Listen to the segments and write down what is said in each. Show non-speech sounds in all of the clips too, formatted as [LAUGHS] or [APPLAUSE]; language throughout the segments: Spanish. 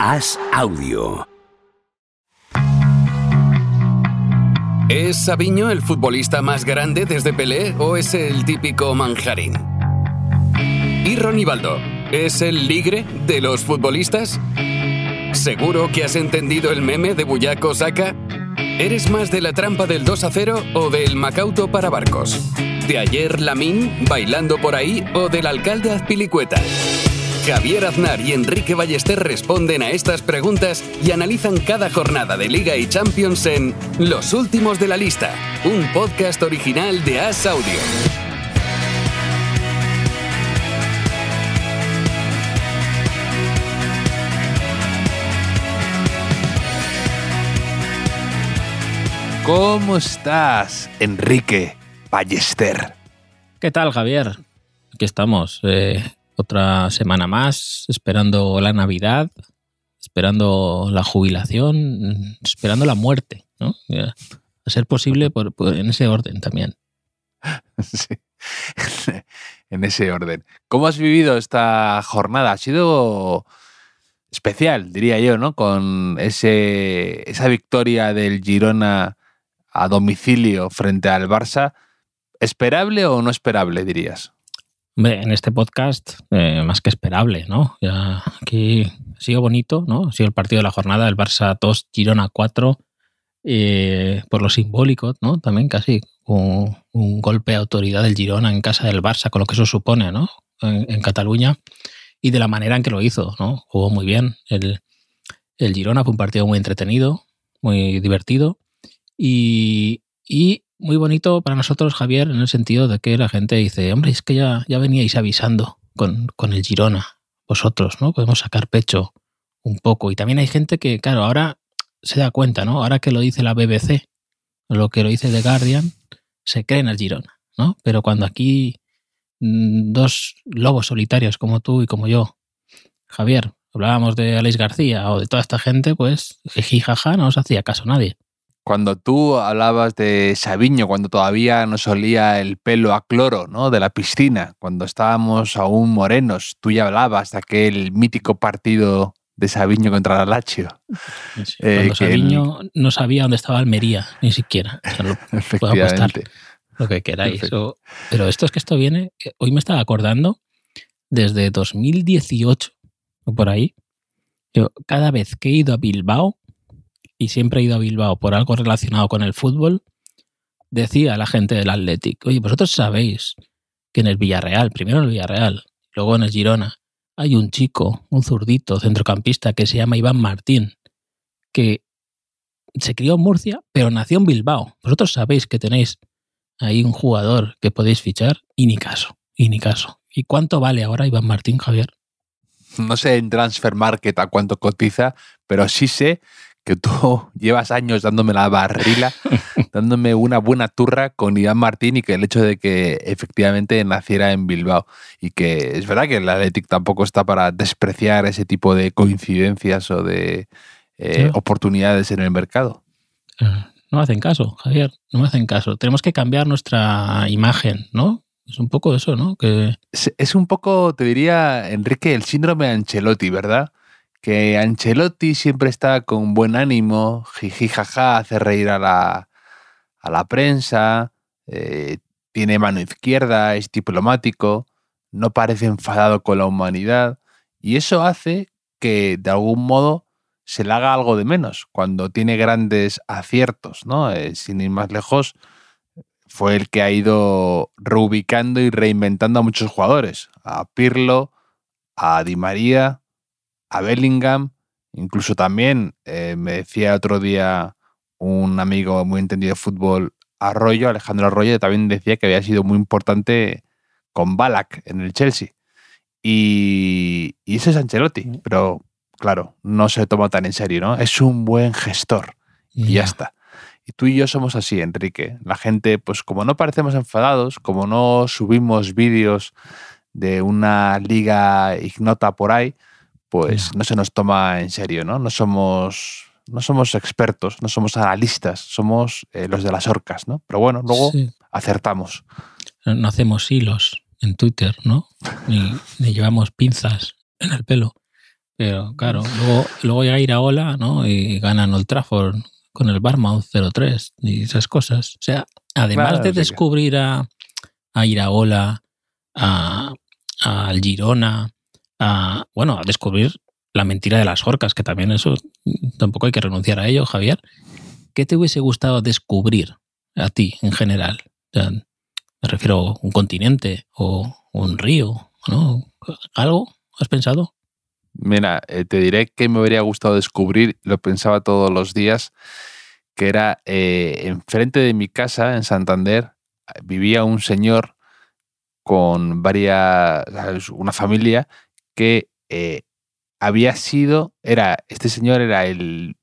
Haz audio. ¿Es Sabiño el futbolista más grande desde Pelé o es el típico manjarín? ¿Y Ronibaldo? ¿Es el ligre de los futbolistas? ¿Seguro que has entendido el meme de Buyaco Saka? ¿Eres más de la trampa del 2 a 0 o del Macauto para barcos? ¿De ayer Lamín bailando por ahí o del alcalde Azpilicueta? Javier Aznar y Enrique Ballester responden a estas preguntas y analizan cada jornada de Liga y Champions en Los Últimos de la Lista, un podcast original de As Audio. ¿Cómo estás, Enrique Ballester? ¿Qué tal, Javier? Aquí estamos. eh, otra semana más, esperando la Navidad, esperando la jubilación, esperando la muerte, ¿no? A ser posible en ese orden también. [LAUGHS] Sí, [LAUGHS] en ese orden. ¿Cómo has vivido esta jornada? Ha sido especial, diría yo, ¿no? Con ese, esa victoria del Girona a domicilio frente al Barça. ¿Esperable o no esperable, dirías? En este podcast, eh, más que esperable, ¿no? Ya aquí ha sido bonito, ¿no? Ha sido el partido de la jornada, el Barça 2, Girona 4, eh, por lo simbólico, ¿no? También casi un, golpe de autoridad del Girona en casa del Barça, con lo que eso supone, ¿no? En, Cataluña y de la manera en que lo hizo, ¿no? Jugó muy bien. El, el Girona fue un partido muy entretenido, muy divertido y muy bonito para nosotros, Javier, en el sentido de que la gente dice, hombre, es que ya, ya veníais avisando con, con el Girona, vosotros, ¿no? Podemos sacar pecho un poco. Y también hay gente que, claro, ahora se da cuenta, ¿no? Ahora que lo dice la BBC, lo que lo dice The Guardian, se cree en el Girona, ¿no? Pero cuando aquí mm, dos lobos solitarios como tú y como yo, Javier, hablábamos de Alex García o de toda esta gente, pues jiji, jaja, no os hacía caso nadie. Cuando tú hablabas de Sabiño, cuando todavía nos olía el pelo a cloro, ¿no? De la piscina, cuando estábamos aún morenos, tú ya hablabas de aquel mítico partido de Sabiño contra la Lazio. Eh, Cuando que el- Sabiño no sabía dónde estaba Almería, ni siquiera. O sea, lo- [LAUGHS] puedo apostar Efectivamente. lo que queráis. O- pero esto es que esto viene, que hoy me estaba acordando, desde 2018 o por ahí. Yo cada vez que he ido a Bilbao, y siempre he ido a Bilbao por algo relacionado con el fútbol, decía la gente del Athletic, oye, vosotros sabéis que en el Villarreal, primero en el Villarreal, luego en el Girona, hay un chico, un zurdito centrocampista que se llama Iván Martín, que se crió en Murcia, pero nació en Bilbao. Vosotros sabéis que tenéis ahí un jugador que podéis fichar y ni caso, y ni caso. ¿Y cuánto vale ahora Iván Martín, Javier? No sé en Transfer Market a cuánto cotiza, pero sí sé que tú [LAUGHS] llevas años dándome la barrila, [LAUGHS] dándome una buena turra con Iván Martín y que el hecho de que efectivamente naciera en Bilbao. Y que es verdad que el Athletic tampoco está para despreciar ese tipo de coincidencias o de eh, Sí. oportunidades en el mercado. Eh, No me hacen caso, Javier, no me hacen caso. Tenemos que cambiar nuestra imagen, ¿no? Es un poco eso, ¿no? Que Es, es un poco, te diría, Enrique, el síndrome de Ancelotti, ¿verdad? Que Ancelotti siempre está con buen ánimo, jiji, jaja, hace reír a la, a la prensa, eh, tiene mano izquierda, es diplomático, no parece enfadado con la humanidad, y eso hace que de algún modo se le haga algo de menos cuando tiene grandes aciertos, ¿no? Eh, sin ir más lejos, fue el que ha ido reubicando y reinventando a muchos jugadores. A Pirlo, a Di María, a Bellingham, incluso también eh, me decía otro día un amigo muy entendido de fútbol, Arroyo, Alejandro Arroyo, también decía que había sido muy importante con Balak en el Chelsea. Y, y ese es Ancelotti, pero claro, no se toma tan en serio, ¿no? Es un buen gestor y ya está. Y tú y yo somos así, Enrique. La gente, pues como no parecemos enfadados, como no subimos vídeos de una liga ignota por ahí, pues no se nos toma en serio, ¿no? No somos, no somos expertos, no somos analistas, somos eh, los de las orcas, ¿no? Pero bueno, luego Sí. acertamos. No hacemos hilos en Twitter, ¿no? Ni, ni llevamos pinzas en el pelo. Pero claro, luego, luego llega Iraola, ¿no? Y ganan Old Trafford con el Barmouth 0-3 y esas cosas. O sea, además Claro, de descubrir a, a Iraola, a, al Girona, a, bueno, a descubrir la mentira de las orcas, que también eso tampoco hay que renunciar a ello, Javier. ¿Qué te hubiese gustado descubrir a ti en general? O me refiero a un continente o un río, ¿no? ¿Algo? ¿Has pensado? Mira, eh, te diré que me habría gustado descubrir, lo pensaba todos los días, que era eh, enfrente de mi casa, en Santander, vivía un señor con varias, una familia que eh, había sido, era, este señor era el,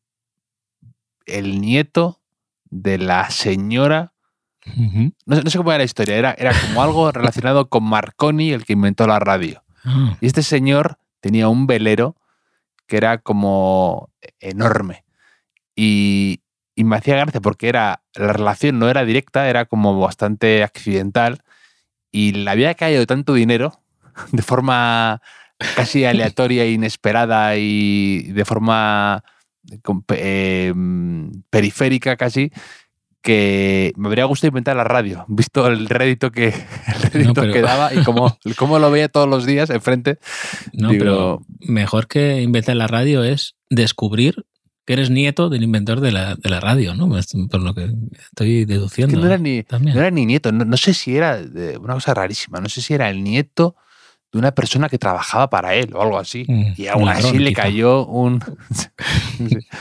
el nieto de la señora no, sé- no sé cómo era la historia, era, era como algo relacionado con Marconi, el que inventó la radio. Ah, Y este señor tenía un velero que era como enorme. Y, y me hacía gracia porque era, la relación no era directa, era como bastante accidental. Y le había caído tanto dinero [LAUGHS] de forma casi aleatoria e inesperada y de forma eh, periférica casi que me habría gustado inventar la radio, [LAUGHS] visto el rédito que, el rédito pero- que daba y cómo, [LAUGHS] cómo lo veía todos los días enfrente. no, Digo, pero mejor que inventar la radio es descubrir que eres nieto del inventor de la, de la radio, ¿no? Por lo que estoy es deduciendo. que no era ni, no era ni nieto, no, no sé si era de- una cosa rarísima, no sé si era el nieto de una persona que trabajaba para él o algo así. Mm, Y aún así ladrón, le quizá. cayó un... [LAUGHS]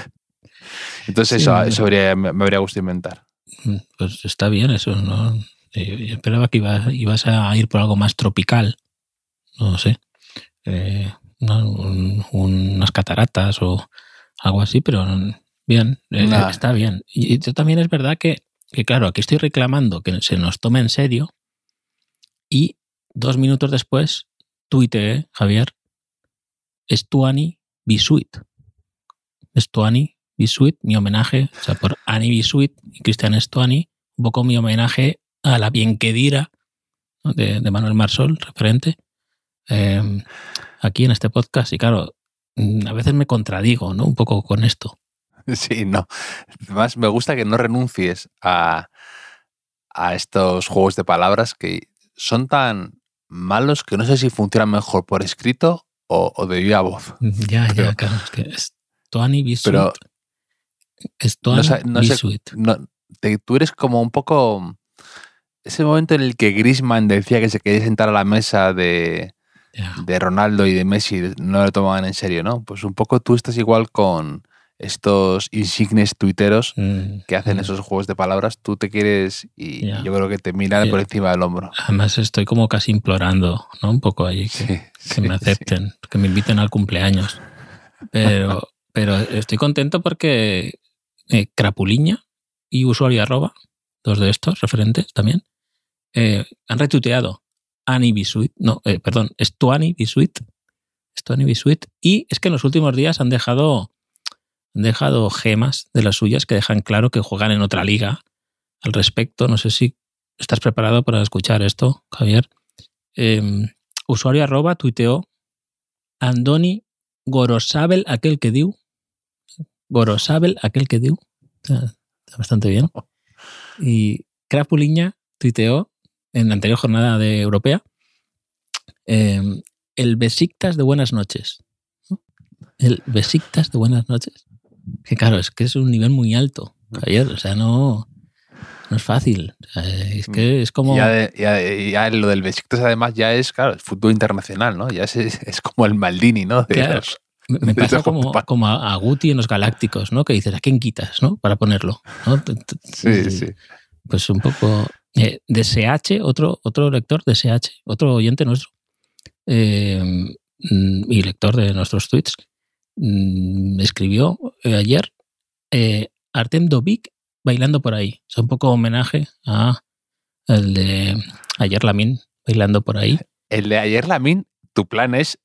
Entonces Sí, eso, no. eso habría- me, me habría gustado inventar. Mm, Pues está bien eso, ¿no? Eh, Yo esperaba que iba- ibas a ir por algo más tropical, no sé, eh, una- un- unas cataratas o algo así, pero bien, eh, está bien. Y yo también es verdad que, que, claro, aquí estoy reclamando que se nos tome en serio y dos minutos después tuiteé, Javier, Stuani Bisuit. Stuani Bisuit, mi homenaje, o sea, por Annie Bisuit y Cristian Stuani, un poco mi homenaje a la bienquedira de, de Manuel Marsol, referente, eh, aquí en este podcast. Y claro, mm, a veces me contradigo, ¿no? Un poco con esto. [LAUGHS] Sí, no. Además, me gusta que no renuncies a, a estos juegos de palabras que son tan malos que no sé si funcionan mejor por escrito o, o de viva voz. Ya, Pero- ya, claro. Es que Stuani Bisuit. Pero Stuani no sé- no sé- Bisuit. no, te- tú eres como un poco... Ese momento en el que Grisman decía que se quería sentar a la mesa de, Ya. de Ronaldo y de Messi, no lo tomaban en serio, ¿no? Pues un poco tú estás igual con estos insignes tuiteros Mm, que hacen mm. esos juegos de palabras, tú te quieres y yo creo que te miran por encima del hombro. Además estoy como casi implorando, ¿no? Un poco allí que, Sí, que sí, me sí. acepten, que me inviten al cumpleaños. Pero, [LAUGHS] pero estoy contento porque eh, Crapuliña y usuario arroba, dos de estos referentes también, eh, han retuiteado Annie Bisuit, no, eh, perdón, Stuani Bisuit, Stuani Bisuit, y es que en los últimos días han dejado, dejado gemas de las suyas que dejan claro que juegan en otra liga al respecto. No sé si estás preparado para escuchar esto, Javier. Eh, usuario arroba tuiteó Andoni Gorosabel aquel que diu. Gorosabel aquel que diu. Está, bastante bien. Y Crapuliña tuiteó en la anterior jornada de europea eh, el Besiktas de buenas noches. ¿no? El Besiktas de buenas noches. Que claro, es que es un nivel muy alto, Javier. O sea, no, no es fácil. O sea, es que es como... Ya, de- ya, ya lo del Besiktas además ya es, claro, el fútbol internacional, ¿no? Ya es, es como el Maldini, ¿no? De Claro. los- Me, pasa como, como a, Guti en los Galácticos, ¿no? Que dices, ¿a quién quitas, no? Para ponerlo. Sí, sí. Pues un poco. eh, de SH, otro, otro lector de SH, otro oyente nuestro, eh, mm, y lector de nuestros tweets, mm, escribió eh, ayer eh, Artem Dovik bailando por ahí. O sea, un poco homenaje a el de ayer Lamin bailando por ahí. El de ayer, Lamin, tu plan es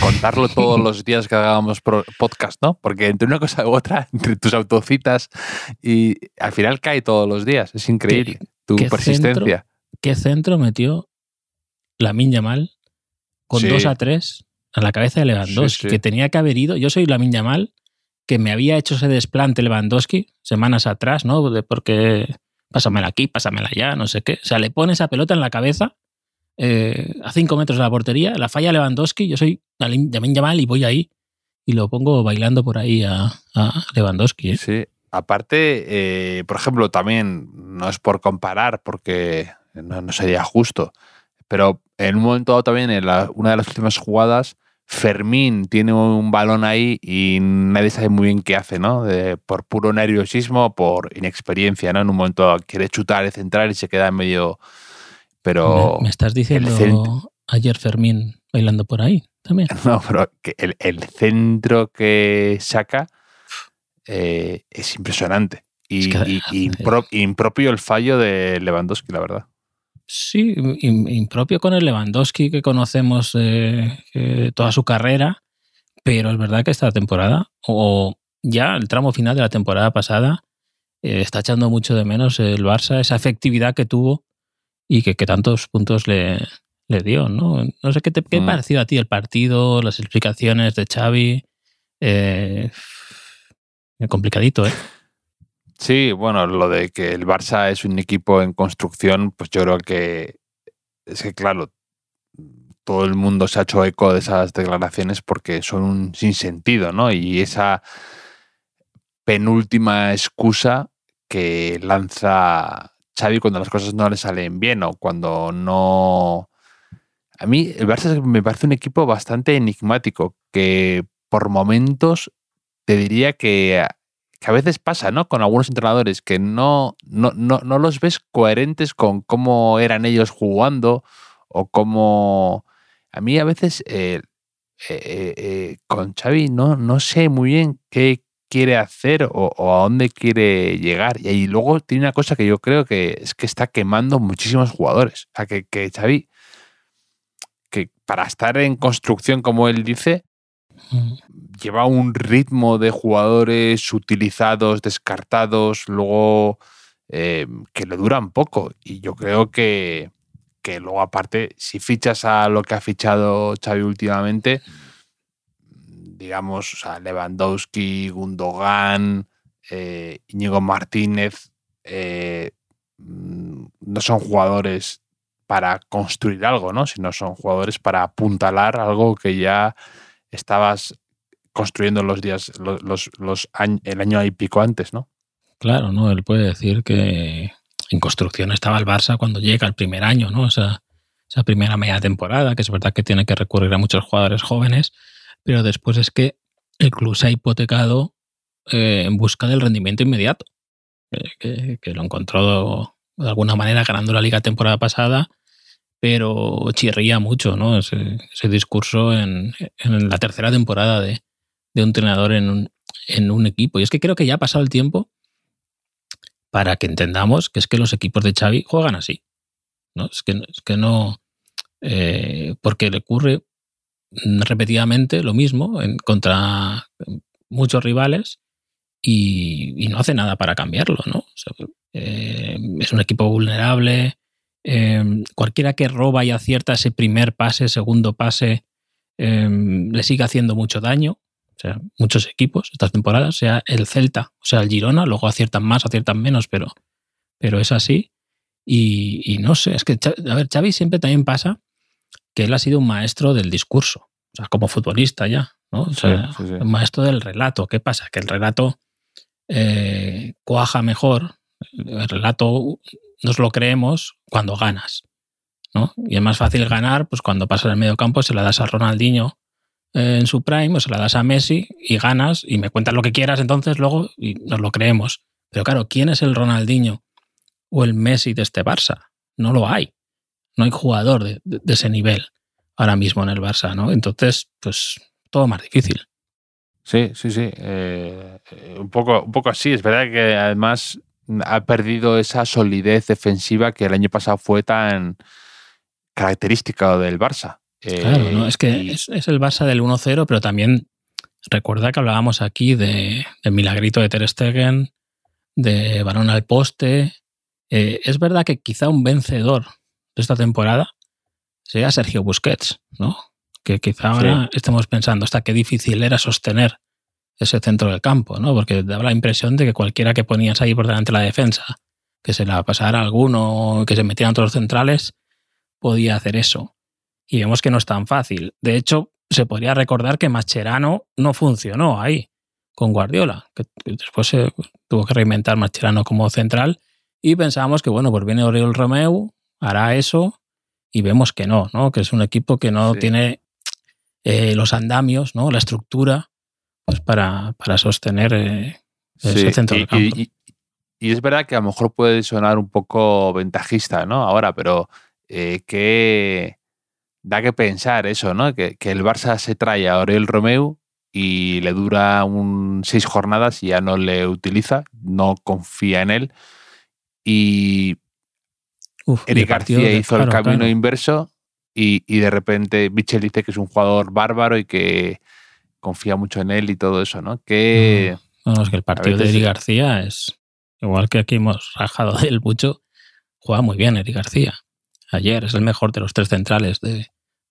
contarlo todos [LAUGHS] los días que hagamos podcast, ¿no? Porque entre una cosa u otra, entre tus autocitas y al final cae todos los días. Es increíble. tu qué persistencia. ¿Qué centro metió Lamin Yamal con Sí. 2 a 3 a la cabeza de Lewandowski, que tenía que haber ido. Yo soy la Yamal, que me había hecho ese desplante Lewandowski semanas atrás, ¿no? De porque pásamela aquí, pásamela allá, no sé qué. O sea, le pone esa pelota en la cabeza eh, a cinco metros de la portería, la falla Lewandowski, yo soy Lamin Yamal y voy ahí y lo pongo bailando por ahí a, Lewandowski. ¿eh? Sí, aparte, eh, por ejemplo, también no es por comparar porque no, sería justo, pero en un momento dado también en una de las últimas jugadas Fermín tiene un balón ahí y nadie sabe muy bien qué hace, ¿no? por puro nerviosismo, por inexperiencia, ¿no? En un momento quiere chutar y centrar y se queda en medio. Pero. ¿Me, estás diciendo ayer Fermín bailando por ahí también? [LAUGHS] No, pero el, centro que saca eh, es impresionante. Y, impropio el fallo de Lewandowski, la verdad. Sí, impropio con el Lewandowski que conocemos de toda su carrera, pero es verdad que esta temporada, o ya el tramo final de la temporada pasada, eh, está echando mucho de menos el Barça, esa efectividad que tuvo y que, tantos puntos le, le, dio. ¿no? no sé qué te qué mm. parecido a ti el partido, las explicaciones de Xavi. Eh, complicadito, ¿eh? Sí, bueno, lo de que el Barça es un equipo en construcción, pues yo creo que es que, claro, todo el mundo se ha hecho eco de esas declaraciones porque son un sinsentido, ¿no? Y esa penúltima excusa que lanza Xavi cuando las cosas no le salen bien o cuando no... A mí el Barça me parece un equipo bastante enigmático que por momentos te diría que que a veces pasa, ¿no? Con algunos entrenadores que no, no, no, los ves coherentes con cómo eran ellos jugando o cómo... A mí a veces eh, eh, eh, con Xavi no, no sé muy bien qué quiere hacer o, a dónde quiere llegar. Y ahí luego tiene una cosa que yo creo que es que está quemando muchísimos jugadores. O sea, que, que Xavi, que para estar en construcción, como él dice, lleva un ritmo de jugadores utilizados, descartados, luego eh, que le duran poco. Y yo creo que, que luego, aparte, si fichas a lo que ha fichado Xavi últimamente, digamos, o Lewandowski, Gundogan, eh, Íñigo Martínez, eh, mm, no son jugadores para construir algo, ¿no? Sino son jugadores para apuntalar algo que ya estabas construyendo los días, los, los, el año y pico antes, ¿no? Claro, ¿no? Él puede decir que en construcción estaba el Barça cuando llega el primer año, ¿no? Esa, esa primera media temporada, que es verdad que tiene que recurrir a muchos jugadores jóvenes, pero después es que el club se ha hipotecado eh, en busca del rendimiento inmediato, que, lo encontró de alguna manera ganando la liga temporada pasada pero chirría mucho, ¿no? Ese, discurso en, la tercera temporada de, un entrenador en un, en un, equipo. Y es que creo que ya ha pasado el tiempo para que entendamos que es que los equipos de Xavi juegan así. ¿no? Es, que, no. Eh, porque le ocurre repetidamente lo mismo en, contra muchos rivales y, no hace nada para cambiarlo, ¿no? Eh, es un equipo vulnerable, Em, cualquiera que roba y acierta ese primer pase, segundo pase, em, le sigue haciendo mucho daño. O sea, muchos equipos estas temporadas, sea el Celta, o sea el Girona, luego aciertan más, aciertan menos, pero, pero es así. Y, no sé, es que, a ver, Xavi siempre también pasa que él ha sido un maestro del discurso, o sea, como futbolista ya, ¿no? O sea, un maestro del relato. ¿Qué pasa? Que el relato eh, cuaja mejor, el relato nos lo creemos cuando ganas. ¿no? Y es más fácil ganar pues cuando pasas el medio campo, se la das a Ronaldinho eh, en su prime o se la das a Messi y ganas y me cuentas lo que quieras entonces luego y nos lo creemos. Pero claro, ¿quién es el Ronaldinho o el Messi de este Barça? No lo hay. No hay jugador de, ese nivel ahora mismo en el Barça, ¿no? Entonces, pues todo más difícil. Sí, sí, sí. Eh, eh, un, poco, un poco así. Es verdad que además ha perdido esa solidez defensiva que el año pasado fue tan característica del Barça. Claro, ¿no? es que es, el Barça del 1-0, pero también recuerda que hablábamos aquí de, del milagrito de Ter Stegen, de Barón al poste. Eh, es verdad que quizá un vencedor de esta temporada sea Sergio Busquets, ¿no? que quizá ahora estemos pensando hasta qué difícil era sostener ese centro del campo, ¿no? Porque daba la impresión de que cualquiera que ponías ahí por delante de la defensa, que se la pasara a alguno, que se metieran todos los centrales, podía hacer eso. Y vemos que no es tan fácil. De hecho, se podría recordar que Mascherano no funcionó ahí con Guardiola, que después se tuvo que reinventar Mascherano como central y pensábamos que, bueno, pues viene Oriol Romeu, hará eso y vemos que no, ¿no? Que es un equipo que no tiene eh, los andamios, ¿no? La estructura pues para, para sostener eh, ese centro y, del campo. Y, y, es verdad que a lo mejor puede sonar un poco ventajista, ¿no? Ahora, pero eh, que da que pensar eso, ¿no? Que, que, el Barça se trae a Oriol Romeu y le dura un seis jornadas y ya no le utiliza, no confía en él. Y Uf, Eric García hizo claro, el camino claro. inverso y, y, de repente Michel dice que es un jugador bárbaro y que confía mucho en él y todo eso, ¿no? Que, no, no es que el partido de Eric García es igual que aquí hemos rajado del mucho, juega muy bien Eric García. Ayer es el mejor de los tres centrales de,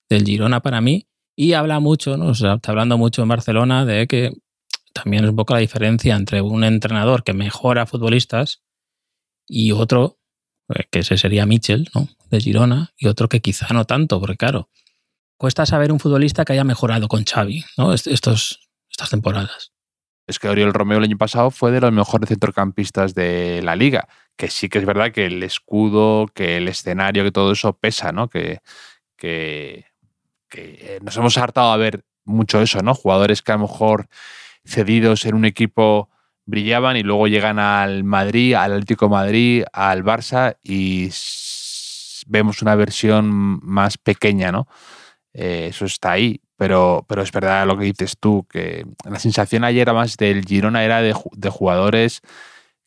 del Girona para mí y habla mucho, ¿no? O sea, está hablando mucho en Barcelona de que también es un poco la diferencia entre un entrenador que mejora futbolistas y otro, eh, que ese sería Mitchell, ¿no? De Girona, y otro que quizá no tanto, porque claro, cuesta saber un futbolista que haya mejorado con Xavi, ¿no? Estos, estas temporadas. Es que Oriol Romeo el año pasado fue de los mejores centrocampistas de la liga, que sí que es verdad que el escudo, que el escenario, que todo eso pesa, ¿no? Que, que, que nos hemos hartado a ver mucho eso, ¿no? Jugadores que a lo mejor cedidos en un equipo brillaban y luego llegan al Madrid, al Atlético Madrid, al Barça y vemos una versión más pequeña, ¿no? Eh, eso está ahí, pero, pero es verdad lo que dices tú, que la sensación ayer más del Girona era de, de jugadores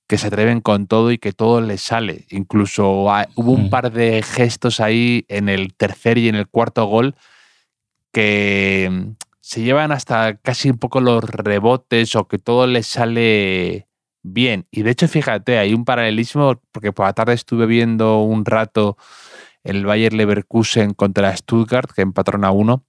que se atreven con todo y que todo les sale. Incluso hay, hubo un par de gestos ahí en el tercer y en el cuarto gol que se llevan hasta casi un poco los rebotes o que todo les sale bien. Y de hecho, fíjate, hay un paralelismo, porque por la tarde estuve viendo un rato el Bayer Leverkusen contra Stuttgart, que empataron a uno.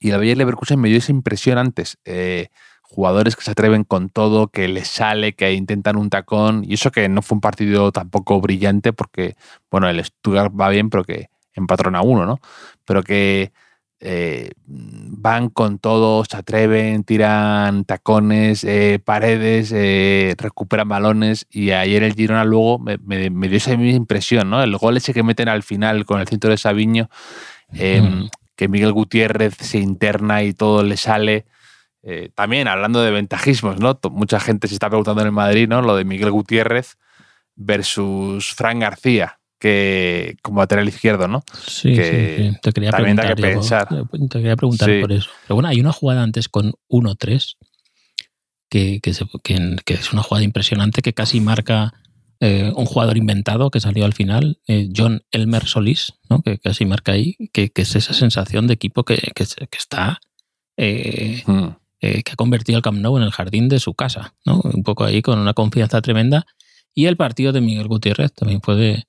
Y el Bayer Leverkusen me dio esa impresión antes. Eh, jugadores que se atreven con todo, que les sale, que intentan un tacón. Y eso que no fue un partido tampoco brillante, porque, bueno, el Stuttgart va bien, pero que empataron a uno, ¿no? Pero que eh, van con todo, se atreven, tiran tacones, eh, paredes, eh, recuperan balones y ayer el Girona luego me, me, me, dio esa misma impresión, ¿no? El gol ese que meten al final con el centro de Sabiño, mm. que Miguel Gutiérrez se interna y todo le sale. también hablando de ventajismos, ¿no? Mucha gente se está preguntando en el Madrid, ¿no? Lo de Miguel Gutiérrez versus Fran García que como lateral izquierdo, ¿no? Sí, que sí, sí. Te quería también preguntar, da que digo, pensar. Te quería preguntar Sí. por eso. Pero bueno, hay una jugada antes con 1-3 que, que, que- es una jugada impresionante que casi marca eh, un jugador inventado que salió al final, eh, John Elmer Solís, ¿no? que casi marca ahí, que, que es esa sensación de equipo que, que, está... eh, Mm. eh, que ha convertido el Camp Nou en el jardín de su casa, ¿no? Un poco ahí con una confianza tremenda. Y el partido de Miguel Gutiérrez también fue de,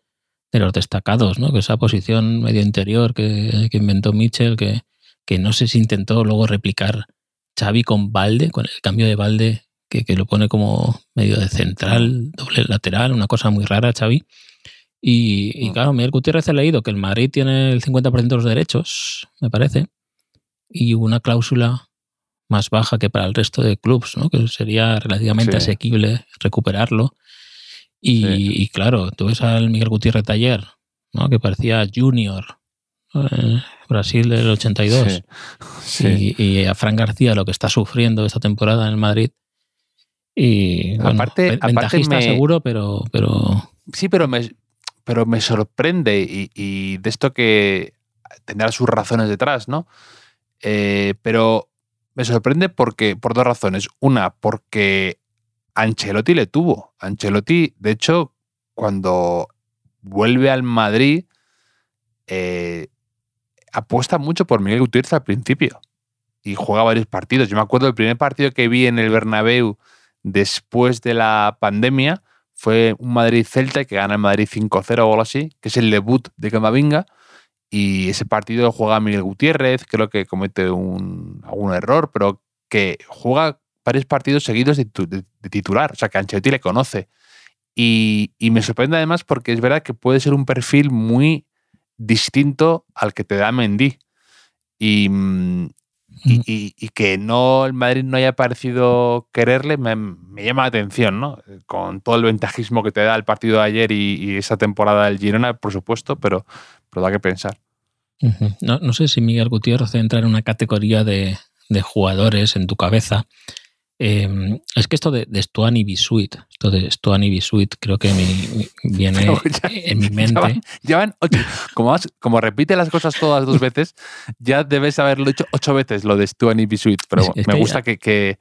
de los destacados, ¿no? Que esa posición medio interior que, que inventó Mitchell, que, que no sé si intentó luego replicar Xavi con Valde, con el cambio de Valde, que, que lo pone como medio de central, doble lateral, una cosa muy rara, Xavi. Y, y Mm. claro, Miguel Gutiérrez ha leído que el Madrid tiene el 50% de los derechos, me parece, y una cláusula más baja que para el resto de clubs, ¿no? que sería relativamente Sí. asequible recuperarlo. Y, Sí. y claro, tú ves al Miguel Gutiérrez ayer, ¿no? que parecía junior, eh, Brasil del 82, Sí. Sí. y, y a Fran García lo que está sufriendo esta temporada en el Madrid. Y bueno, Aparte- ven- aparte ventajista me- seguro, pero, pero Sí, pero me, pero me sorprende y, y de esto que tendrá sus razones detrás, ¿no? Eh, pero me sorprende porque por dos razones. Una, porque Ancelotti le tuvo. Ancelotti, de hecho, cuando vuelve al Madrid, eh, apuesta mucho por Miguel Gutiérrez al principio y juega varios partidos. Yo me acuerdo del primer partido que vi en el Bernabéu después de la pandemia fue un Madrid-Celta que gana el Madrid 5-0 o algo así, que es el debut de Camavinga. y ese partido juega Miguel Gutiérrez, creo que comete un, algún error, pero que juega varios partidos seguidos de, titular, o sea que Ancelotti le conoce. Y, me sorprende además porque es verdad que puede ser un perfil muy distinto al que te da Mendy. Y, mm, y, que no el Madrid no haya parecido quererle me, llama la atención, ¿no? Con todo el ventajismo que te da el partido de ayer y, esa temporada del Girona, por supuesto, pero, pero da que pensar. no, sé si Miguel Gutiérrez entra en una categoría de, jugadores en tu cabeza. Em, es que esto de, de Stuani Bisuit, esto de Stuani Bisuit, creo que viene [LAUGHS] en mi mente. Llevan, ocho, como, como repite las cosas todas dos veces, ya debes haberlo dicho ocho veces lo de Stuani Bisuit, pero me gusta que, que,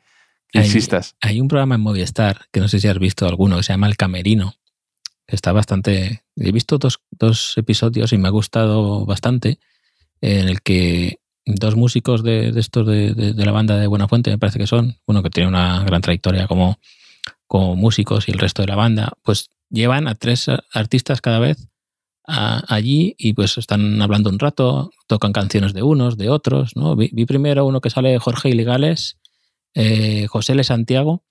insistas. Hay un programa en Movistar, que no sé si has visto alguno, que se llama El Camerino, que está bastante... He visto dos, dos episodios y me ha gustado bastante, en el que dos músicos de, estos de, la banda de Buena Fuente, me parece que son, uno que tiene una gran trayectoria como, como músicos y el resto de la banda, pues llevan a tres artistas cada vez allí y pues están hablando un rato, tocan canciones de unos, de otros, ¿no? Vi, primero uno que sale Jorge Ilegales, eh, José Le Santiago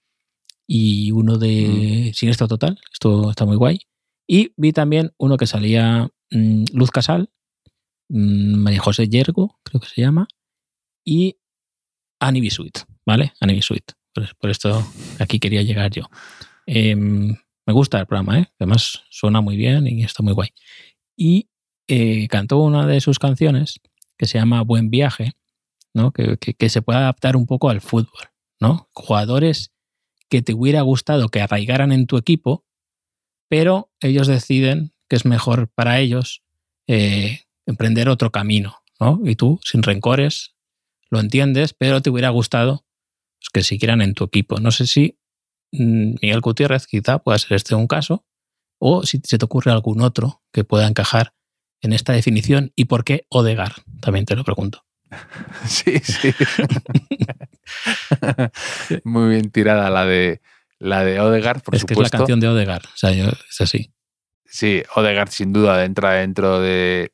y uno de mm. Sinestro Total, esto está muy guay. Y vi también uno que salía mm, Luz Casal, María José Yergo, creo que se llama, y Annie Bisuit, ¿vale? Annie Bisuit. Por, esto aquí quería llegar yo. Em, me gusta el programa, ¿eh? Además suena muy bien y está muy guay. Y eh, cantó una de sus canciones que se llama Buen Viaje, ¿no? Que, que, se puede adaptar un poco al fútbol, ¿no? Jugadores que te hubiera gustado que arraigaran en tu equipo, pero ellos deciden que es mejor para ellos eh, emprender otro camino, ¿no? Y tú, sin rencores, lo entiendes, pero te hubiera gustado pues, que siguieran en tu equipo. No sé si mm, Miguel Gutiérrez quizá pueda ser este un caso, o si se te ocurre algún otro que pueda encajar en esta definición y por qué Odegar, también te lo pregunto. [LAUGHS] Sí, sí. [LAUGHS] Muy bien tirada la de la de Odegaard, por es supuesto. Que es la canción de Odegaard, o sea, es así. Sí, Odegaard sin duda entra dentro de,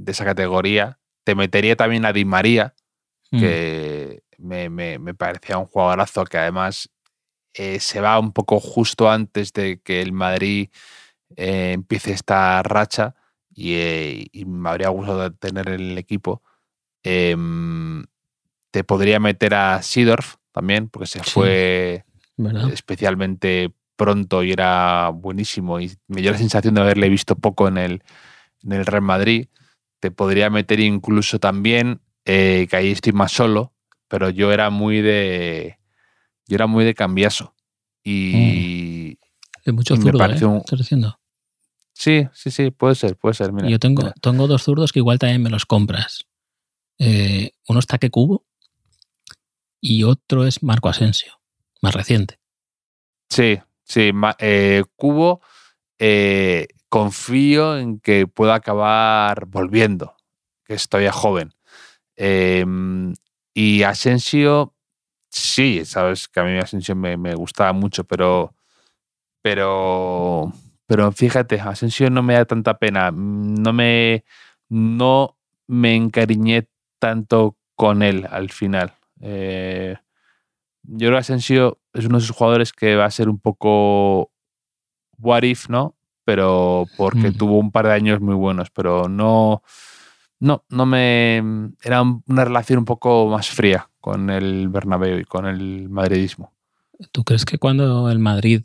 de esa categoría. Te metería también a Di María, mm. que me, parecía un jugadorazo que además eh, se va un poco justo antes de que el Madrid eh, empiece esta racha eh, y, me habría gustado tener en el equipo. Em, te podría meter a Sidorf también, porque se fue especialmente pronto y era buenísimo y me dio la sensación de haberle visto poco en el, en el Real Madrid te podría meter incluso también, eh, que ahí estoy más solo, pero yo era muy de. Yo era muy de cambiaso. Y. Es mucho zurdo, ¿eh? ¿Estás diciendo? Sí, sí, sí, puede ser, puede ser. yo tengo, tengo dos zurdos que igual también me los compras. Eh, uno es Taque Cubo y otro es Marco Asensio, más reciente. Sí, sí, Cubo confío en que pueda acabar volviendo, que es todavía joven. Em, y Asensio, sí, sabes que a mí Asensio me, gustaba mucho, pero, pero, pero fíjate, Asensio no me da tanta pena. No me, no me encariñé tanto con él al final. Eh, yo creo que Asensio es uno de esos jugadores que va a ser un poco what if, ¿no? Pero porque tuvo un par de años muy buenos, pero no, no, no me... Era una relación un poco más fría con el Bernabéu y con el madridismo. ¿Tú crees que cuando el Madrid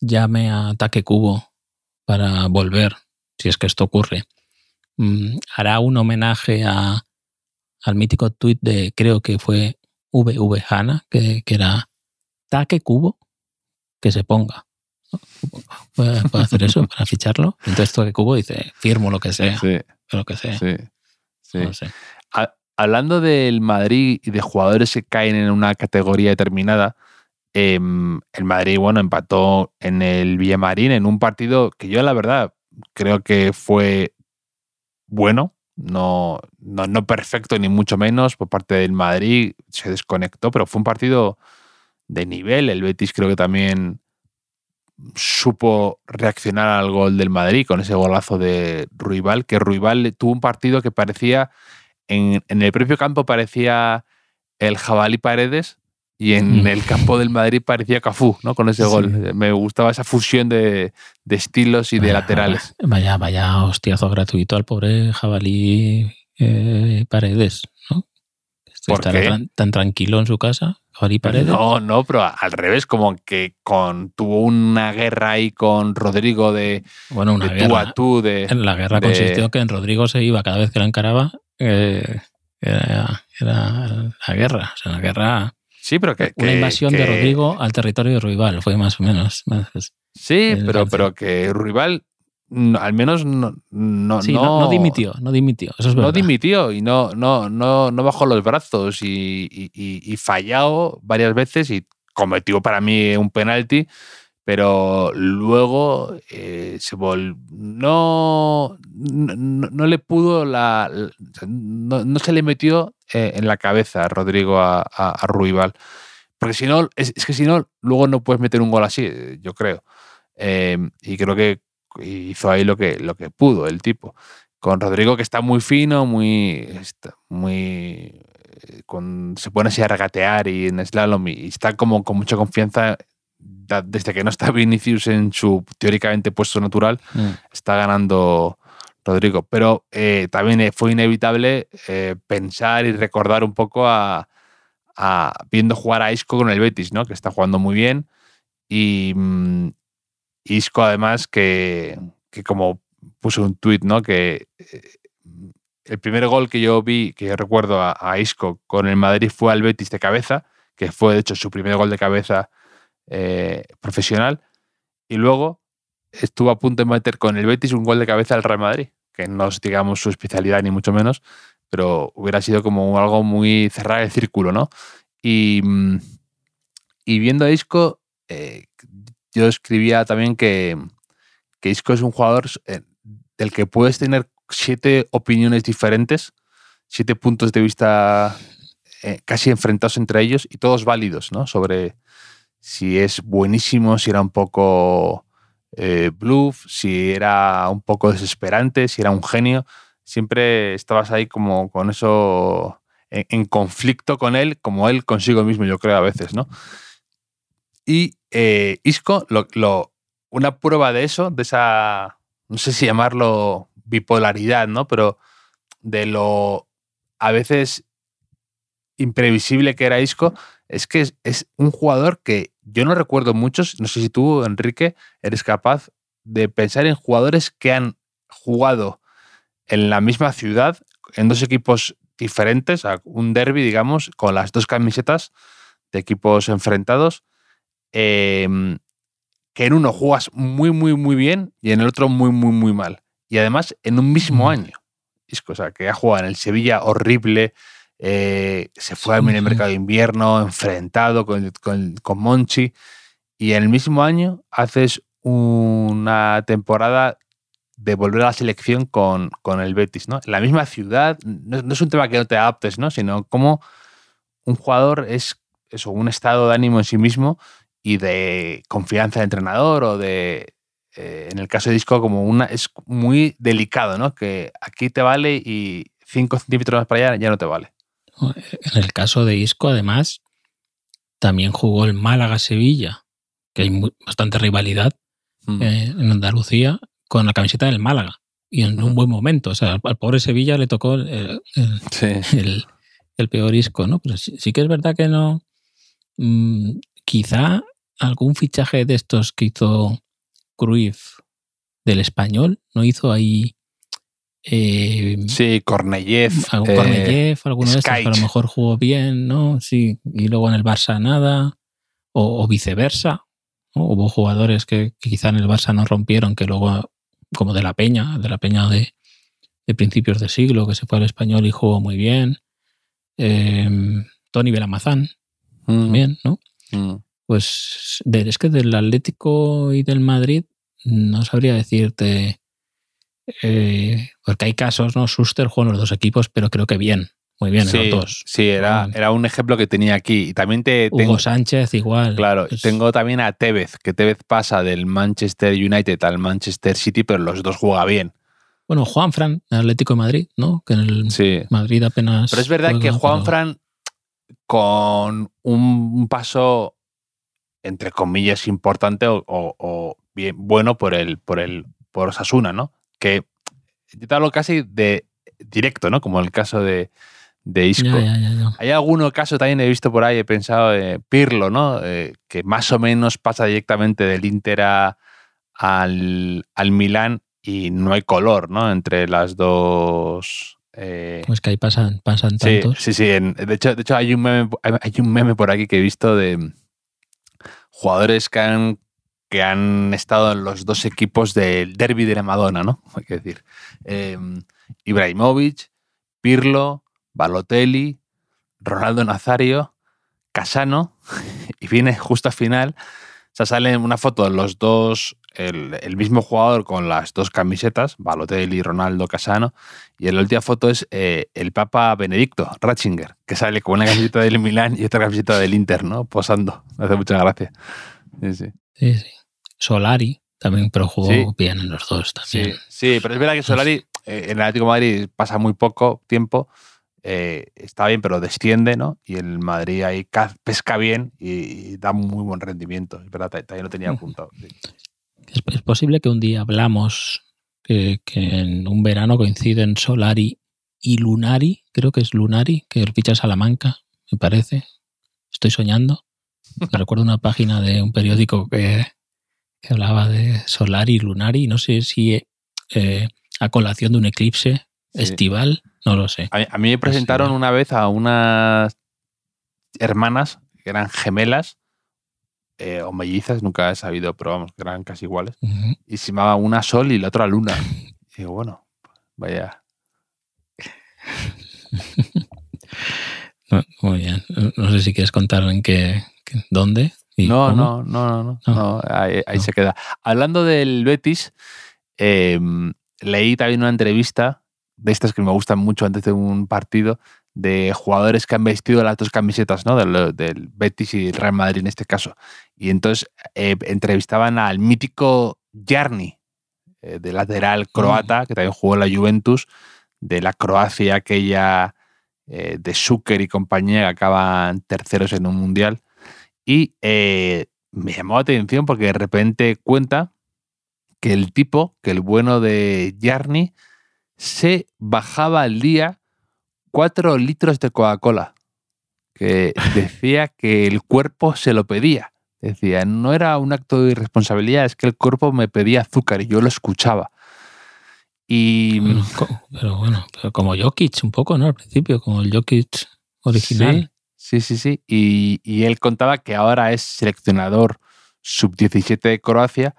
llame a Ataque Cubo para volver, si es que esto ocurre, mm, hará un homenaje a, al mítico tuit de, creo que fue VV Hanna, que, que era Taque Cubo, que se ponga. ¿Puedo hacer eso para ficharlo? Entonces todo que Cubo dice, firmo lo que sea. Lo que sea. hablando del Madrid y de jugadores que caen en una categoría determinada, em, el Madrid, bueno, empató en el Villamarín en un partido que yo, la verdad, creo que fue bueno, no, no, no, perfecto ni mucho menos por parte del Madrid, se desconectó, pero fue un partido de nivel. El Betis creo que también supo reaccionar al gol del Madrid con ese golazo de Ruibal, que Ruibal tuvo un partido que parecía, en, en el propio campo parecía el jabalí Paredes y en Mm. el campo del Madrid parecía Cafú, ¿no? Con ese Sí. gol. Me gustaba esa fusión de, de estilos y de laterales. Vaya, vaya hostiazo gratuito al pobre jabalí eh, Paredes, ¿no? ¿Por Estará qué? Tan, tan tranquilo en su casa, Paredes. No, no, pero al revés, como que con, tuvo una guerra ahí con Rodrigo de, bueno, una de tú guerra. a tú, de... En la guerra de- consistió que en Rodrigo se iba cada vez que la encaraba. eh, era, era la guerra. O sea, una guerra. Sí, pero que... una que- invasión de Rodrigo al territorio de Ruibal. Fue más o menos. más- Sí, pero, pero que Rival no, al menos no, no, sí, no, no dimitió, no dimitió. Eso es no verdad. dimitió y no, no, no, no bajó los brazos y, y, y- y fallado varias veces y cometió para mí un penalti, pero luego eh, se vol no, no, no le pudo la, no, no se le metió eh, en la cabeza a Rodrigo a, a, a Ruibal. Porque si no, es, es que si no, luego no puedes meter un gol así, eh, yo creo. Eh, y creo que hizo ahí lo que, lo que pudo el tipo. Con Rodrigo, que está muy fino, muy. está muy eh, con, se pone así a regatear y en slalom y, y está como con mucha confianza. Desde que no está [LAUGHS] Vinicius en su teóricamente puesto natural, Mm. está ganando Rodrigo. Pero eh, también eh, fue inevitable eh, pensar y recordar un poco a, a- viendo jugar a Isco con el Betis, ¿no? Que está jugando muy bien. Y mm, Isco, además, que, que como puso un tuit, ¿no? Que eh, el primer gol que yo vi, que yo recuerdo a, a Isco con el Madrid fue al Betis de cabeza, que fue de hecho su primer gol de cabeza eh, profesional. Y luego estuvo a punto de meter con el Betis un gol de cabeza al Real Madrid, que no es, digamos, su especialidad ni mucho menos, pero hubiera sido como algo muy cerrar el círculo, ¿no? Y, mm, y viendo a Isco, eh, yo escribía también que, que Isco es un jugador eh, del que puedes tener siete opiniones diferentes, siete puntos de vista eh, casi enfrentados entre ellos y todos válidos, ¿no? Sobre si es buenísimo, si era un poco eh, bluff, si era un poco desesperante, si era un genio. Siempre estabas ahí como con eso en, en conflicto con él, como él consigo mismo, yo creo, a veces, ¿no? Y eh, Isco, lo, lo- una prueba de eso, de esa, no sé si llamarlo bipolaridad, ¿no? Pero de lo a veces imprevisible que era Isco, es que es, es un jugador que yo no recuerdo muchos, no sé si tú, Enrique, eres capaz de pensar en jugadores que han jugado en la misma ciudad, en dos equipos diferentes, un derby, digamos, con las dos camisetas de equipos enfrentados, eh, que en uno juegas muy, muy, muy bien y en el otro muy, muy, muy mal. Y además en un mismo Mm. año. Isco, o sea, que ha jugado en el Sevilla horrible, eh, se fue Sí, en el sí. mercado de invierno, enfrentado con, con, con Monchi, y en el mismo año haces una temporada de volver a la selección con, con el Betis, ¿no? En la misma ciudad, no, no es un tema que no te adaptes, ¿no? Sino como un jugador es eso, un estado de ánimo en sí mismo y de confianza del entrenador o de, eh, en el caso de Disco, como una, es muy delicado, ¿no? Que aquí te vale y 5 centímetros más para allá ya no te vale. En el caso de Isco, además, también jugó el Málaga-Sevilla, que hay bastante rivalidad Mm. eh, en Andalucía, con la camiseta del Málaga. Y en un Mm. buen momento. O sea, al, al pobre Sevilla le tocó el, el- Sí. [LAUGHS] el- el peor Isco, ¿no? Pero sí, sí que es verdad que no. mm, quizá algún fichaje de estos que hizo Cruyff del español, ¿no hizo ahí. eh, Sí, Korneyev. algún eh, Korneyev, alguno de estos que a lo mejor jugó bien, ¿no? Sí, y luego en el Barça nada, o, o viceversa. ¿no? Hubo jugadores que, que quizá en el Barça no rompieron, que luego, como de la Peña, de la Peña de, de principios de siglo, que se fue al español y jugó muy bien. Eh, Tony Belamazán, Mm, también, ¿no? mm. Pues es que del Atlético y del Madrid no sabría decirte. eh, porque hay casos, ¿no? Schuster jugó en los dos equipos, pero creo que bien. muy bien sí, en los dos. Sí, era, Bueno. era un ejemplo que tenía aquí. Y también te Hugo tengo, Sánchez igual. claro, Pues, tengo también a Tevez, que Tevez pasa del Manchester United al Manchester City, pero los dos juega bien. Bueno, Juanfran, el Atlético de Madrid, ¿no? Que en el Sí. Madrid apenas. Pero es verdad que juega, Juan Fran, con un paso, entre comillas, importante o, o- o bien bueno por el, por el, por Osasuna, ¿no? Que yo te hablo casi de directo, ¿no? Como el caso de, de Isco. Ya, ya, ya, ya. Hay alguno caso también he visto por ahí, he pensado de Pirlo, ¿no? Eh, que más o menos pasa directamente del Inter a- al, al Milán y no hay color, ¿no? Entre las dos. eh, Pues que ahí pasan, pasan Sí, tantos. sí, sí. en- de, hecho, de hecho, hay un, meme, hay- hay un meme por aquí que he visto de jugadores que han, que han estado en los dos equipos del derby de la Madonna, ¿no? [LAUGHS] Hay que decir. Eh, Ibrahimovic, Pirlo, Balotelli, Ronaldo Nazario, Casano, [LAUGHS] y viene justo al final. O sea, sale una foto de los dos, el, el mismo jugador con las dos camisetas, Balotelli, Ronaldo, Casano, y en la última foto es eh, el Papa Benedicto, Ratzinger, que sale con una camiseta del Milán y otra camiseta del Inter, ¿no? Posando. Me hace mucha gracia. Sí, sí. Sí, sí. Solari también, pero jugó Sí. bien en los dos también. sí, pero es verdad que Solari eh, en el Atlético de Madrid pasa muy poco tiempo, eh, está bien, pero desciende, ¿no? Y el Madrid ahí ca- pesca bien y, y da muy buen rendimiento. Es verdad, ta- también lo tenía apuntado. sí. Es, es posible que un día hablamos que, que en un verano coinciden Solari y Lunari, creo que es Lunari, que ficha Salamanca, me parece. Estoy soñando. Me [LAUGHS] recuerdo una página de un periódico que, que hablaba de Solari y Lunari, no sé si eh, a colación de un eclipse Sí. estival, no lo sé. A, mí- a mí me presentaron ¿no? una vez a unas hermanas que eran gemelas eh, o mellizas, nunca he sabido, pero vamos, que eran casi iguales. Y se llamaba una Sol y la otra Luna. [LAUGHS] Y digo, bueno, vaya. [LAUGHS] Muy bien. No sé si quieres contar en qué, qué- dónde. y No, no, no, no, no, No. no, ahí, ahí No. se queda. Hablando del Betis, eh, leí también una entrevista de estas que me gustan mucho antes de un partido, de jugadores que han vestido las dos camisetas, ¿no? Del, del Betis y el Real Madrid en este caso. Y entonces eh, entrevistaban al mítico Jarni, eh, de lateral croata, que también jugó en la Juventus, de la Croacia aquella eh, de Zucker y compañía, que acaban terceros en un mundial. Y eh, me llamó la atención porque de repente cuenta que el tipo, que el bueno de Jarni, se bajaba al día cuatro litros de Coca-Cola. Que [LAUGHS] decía que el cuerpo se lo pedía. Decía, no era un acto de irresponsabilidad, es que el cuerpo me pedía azúcar y yo lo escuchaba. Y co- pero bueno, pero como Jokic un poco, ¿no? Al principio, como el Jokic original. Sí, sí, sí, sí. Y, y él contaba que ahora es seleccionador sub-17 de Croacia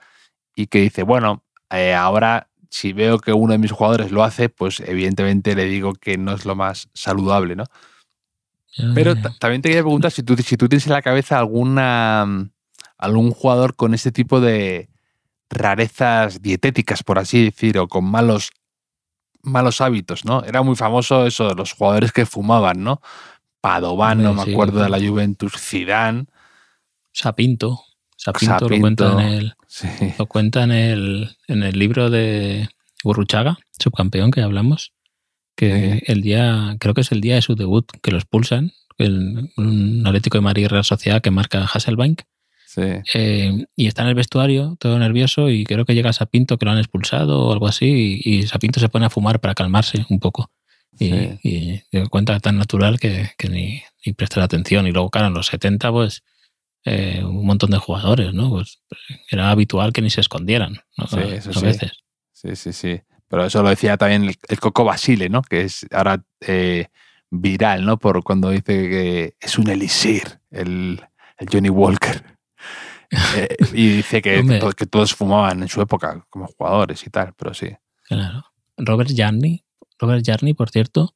y que dice, bueno, eh, ahora si veo que uno de mis jugadores lo hace, pues evidentemente le digo que no es lo más saludable, ¿no? Pero también te quería preguntar si tú, si tú tienes en la cabeza alguna mm, algún jugador con este tipo de rarezas dietéticas, por así decir, o con malos malos hábitos, ¿no? Era muy famoso eso de los jugadores que fumaban, ¿no? Padovan, no Hombre, me sí, acuerdo de la Juventus, Zidane, Sapinto. Sapinto, lo cuenta en el, sí, lo cuenta en el, en el libro de Burruchaga, subcampeón que hablamos, que Sí. el día, creo que es el día de su debut, que lo expulsan, el, un Atlético de Madrid Real Sociedad que marca Hasselbank, sí, eh, y está en el vestuario todo nervioso y creo que llega Sapinto que lo han expulsado o algo así y, y Sapinto se pone a fumar para calmarse un poco. Y, Sí. y se cuenta tan natural que, que ni, ni prestar atención. Y luego, claro, en los 70, pues eh, un montón de jugadores, ¿no? Pues era habitual que ni se escondieran, ¿no? Sí, eso a sí. veces. sí, sí, sí. Pero eso lo decía también el, el Coco Basile, ¿no? Que es ahora eh, viral, ¿no? Por cuando dice que es un elixir el, el Johnny Walker. [LAUGHS] Eh, y dice que, Hombre. to- que todos fumaban en su época como jugadores y tal, pero sí. Claro. Robert Jarni, Robert Jarni, por cierto,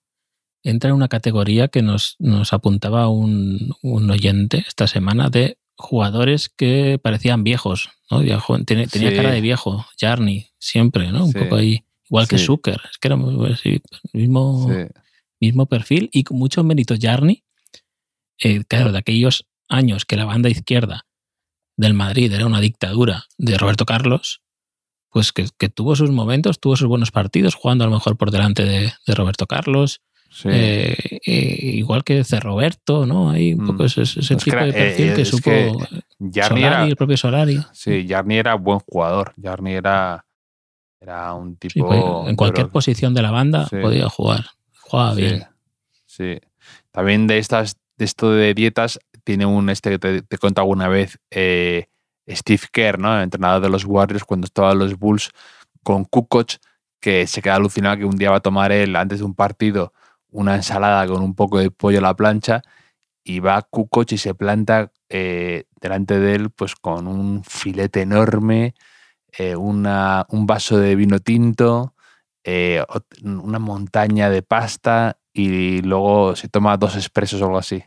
entra en una categoría que nos, nos apuntaba un, un oyente esta semana de jugadores que parecían viejos, ¿no? Tenía Sí. cara de viejo, Jarni, siempre, ¿no? Un Sí. poco ahí. Igual que. Zucker, es que era el mismo, sí. mismo perfil y con mucho mérito Jarni. Eh, claro, de aquellos años que la banda izquierda del Madrid era una dictadura de Roberto Carlos, pues que, tuvo sus momentos, tuvo sus buenos partidos, jugando a lo mejor por delante de, Roberto Carlos. Eh, eh, igual que de Roberto, ¿no? Hay un poco mm. ese, tipo de perfil que supo Solari, el propio Solari. Sí, Jarni era buen jugador. Jarni era, era un tipo. Pues, en cualquier posición de la banda podía jugar. Jugaba bien. Sí. También de estas, de esto de dietas, tiene un este que te, te he alguna vez, eh, Steve Kerr, ¿no? El entrenador de los Warriors, cuando estaba en los Bulls con Kukoc, que se queda alucinado que un día va a tomar él, antes de un partido, una ensalada con un poco de pollo a la plancha, y va Kukoc y se planta eh, delante de él, pues con un filete enorme, eh, una, un vaso de vino tinto, una montaña de pasta, y luego se toma dos expresos o algo así.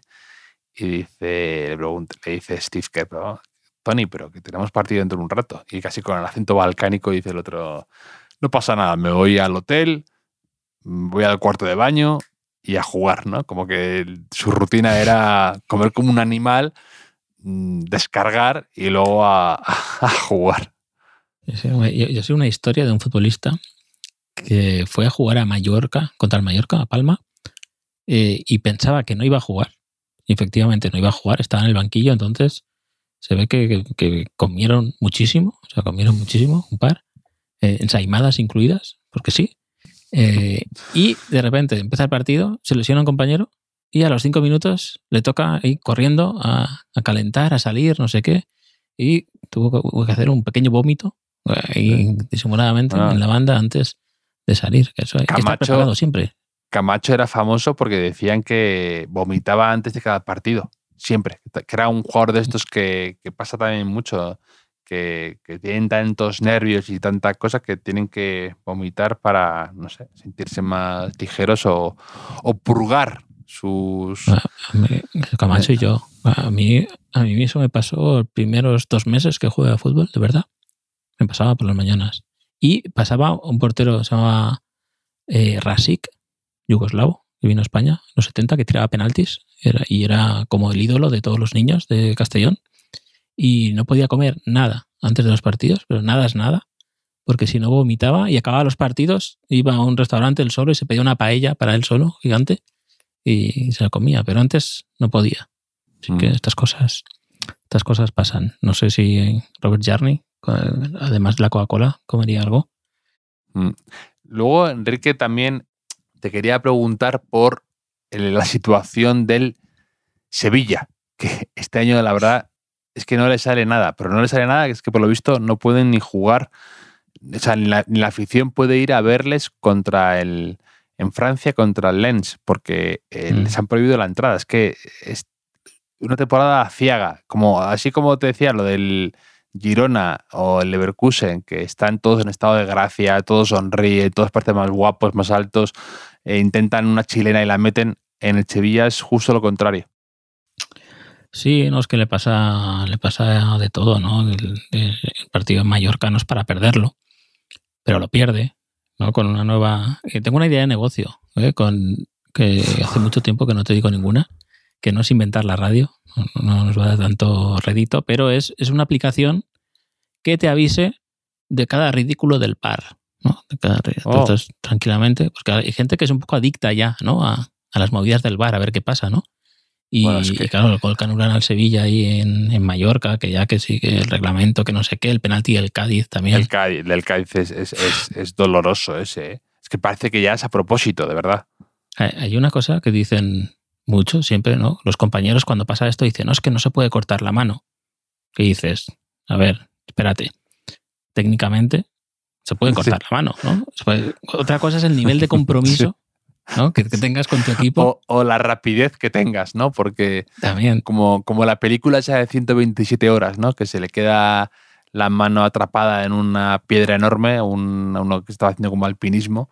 Y dice, le, pregunta, le dice Steve Kerr, Tony, pero que tenemos partido dentro de un rato. Y casi con el acento balcánico dice el otro, no pasa nada, me voy al hotel, voy al cuarto de baño y a jugar, ¿no? Como que su rutina era comer como un animal, mm, descargar y luego a, [LAUGHS] jugar. Yo, sé una historia de un futbolista que fue a jugar a Mallorca, contra el Mallorca, a Palma, eh, y pensaba que no iba a jugar efectivamente no iba a jugar, estaba en el banquillo, entonces se ve que, comieron muchísimo, o sea, comieron muchísimo, un par, eh, ensaimadas incluidas, porque sí. Eh, y de repente empieza el partido, se lesiona un compañero y a los cinco minutos le toca ir corriendo a, calentar, a salir, no sé qué, y tuvo que hacer un pequeño vómito ahí disimuladamente ah. en la banda antes de salir. Que eso hay que estar preparado siempre. Camacho era famoso porque decían que vomitaba antes de cada partido, siempre. Que era un jugador de estos que, pasa también mucho, que, tienen tantos nervios y tanta cosa que tienen que vomitar para, no sé, sentirse más ligeros o, purgar sus... Camacho y yo. A mí, a mí eso me pasó los primeros dos meses que jugué a fútbol, de verdad. Me pasaba por las mañanas. Y pasaba un portero, se llamaba eh, Rasik, yugoslavo que vino a España en los 70, que tiraba penaltis y era como el ídolo de todos los niños de Castellón. Y no podía comer nada antes de los partidos, pero nada es nada, porque si no vomitaba y acababa los partidos, iba a un restaurante él solo y se pedía una paella para él solo, gigante, y se la comía, pero antes no podía. Así que mm. estas cosas, estas cosas pasan. No sé si Robert Jarney, además de la Coca-Cola, comería algo. Mm. Luego, Enrique también te quería preguntar por la situación del Sevilla, que este año la verdad es que no le sale nada, pero no le sale nada, es que por lo visto no pueden ni jugar, o sea, ni la, afición puede ir a verles contra el, en Francia contra el Lens, porque eh, mm. les han prohibido la entrada. Es que es una temporada ciega, como, así como te decía lo del Girona o el Leverkusen, que están todos en estado de gracia, todos sonríen, todos parecen más guapos, más altos, e intentan una chilena y la meten, en el Sevilla es justo lo contrario. Sí, no es que le pasa, le pasa de todo, ¿no? El, partido en Mallorca no es para perderlo, pero lo pierde, ¿no? Con una nueva. Eh, tengo una idea de negocio, ¿eh? con que hace mucho tiempo que no te digo ninguna, que no es inventar la radio, no, nos va a dar tanto redito, pero es, es una aplicación que te avise de cada ridículo del par. ¿no? Oh. Entonces, tranquilamente, porque hay gente que es un poco adicta ya, ¿no? A, las movidas del bar, a ver qué pasa, ¿no? Y, claro, colocan un al Sevilla ahí en, Mallorca, que ya que sigue el reglamento, que no sé qué, el penalti del Cádiz también. El Cádiz, del Cádiz es, doloroso ese. ¿eh? Es que parece que ya es a propósito, de verdad. Hay una cosa que dicen mucho, siempre, ¿no? Los compañeros cuando pasa esto dicen, no, es que no se puede cortar la mano. ¿Qué dices? A ver, espérate. Técnicamente se puede [LAUGHS] cortar la mano, ¿no? otra cosa es el nivel de [LAUGHS] compromiso ¿no? que, tengas con tu equipo. O, la rapidez que tengas, ¿no? Porque También. Como, como la película esa de 127 horas, ¿no? Que se le queda la mano atrapada en una piedra enorme, un, uno que estaba haciendo como alpinismo,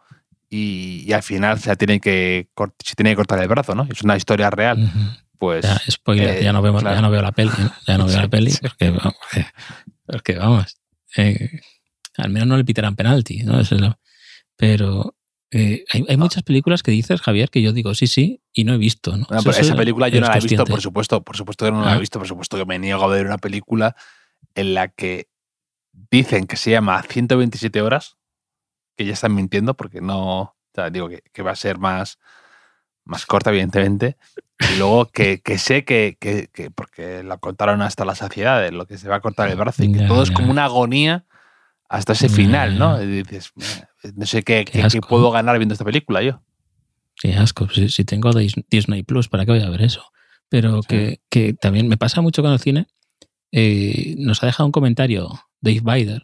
y, al final se tiene, que, se tiene que cortar el brazo, ¿no? Es una historia real. Pues, ya, spoiler, ya, no vemos, ya no veo la peli, ya no veo la peli, porque, porque, vamos, eh, al menos no le pitarán penalti, ¿no? pero, Eh, hay, hay, muchas películas que dices, Javier, que yo digo sí, sí, y no he visto. ¿no? Bueno, esa película yo no la he visto, por supuesto. Por supuesto que no la he visto, por supuesto que me niego a ver una película en la que dicen que se llama 127 horas, que ya están mintiendo porque no, o sea, digo que, que, va a ser más, más corta, evidentemente. Y luego que, que sé que, que, porque la contaron hasta la saciedad, de lo que se va a cortar el brazo, y que [LAUGHS] Ya, todo es como una agonía hasta ese final, ¿no? Y dices, no sé qué, Qué qué- qué asco. puedo ganar viendo esta película yo. Qué asco. Si, si tengo Dis- Disney Plus, ¿para qué voy a ver eso? Pero Sí. que, que también me pasa mucho con el cine. Eh, nos ha dejado un comentario Dave Bider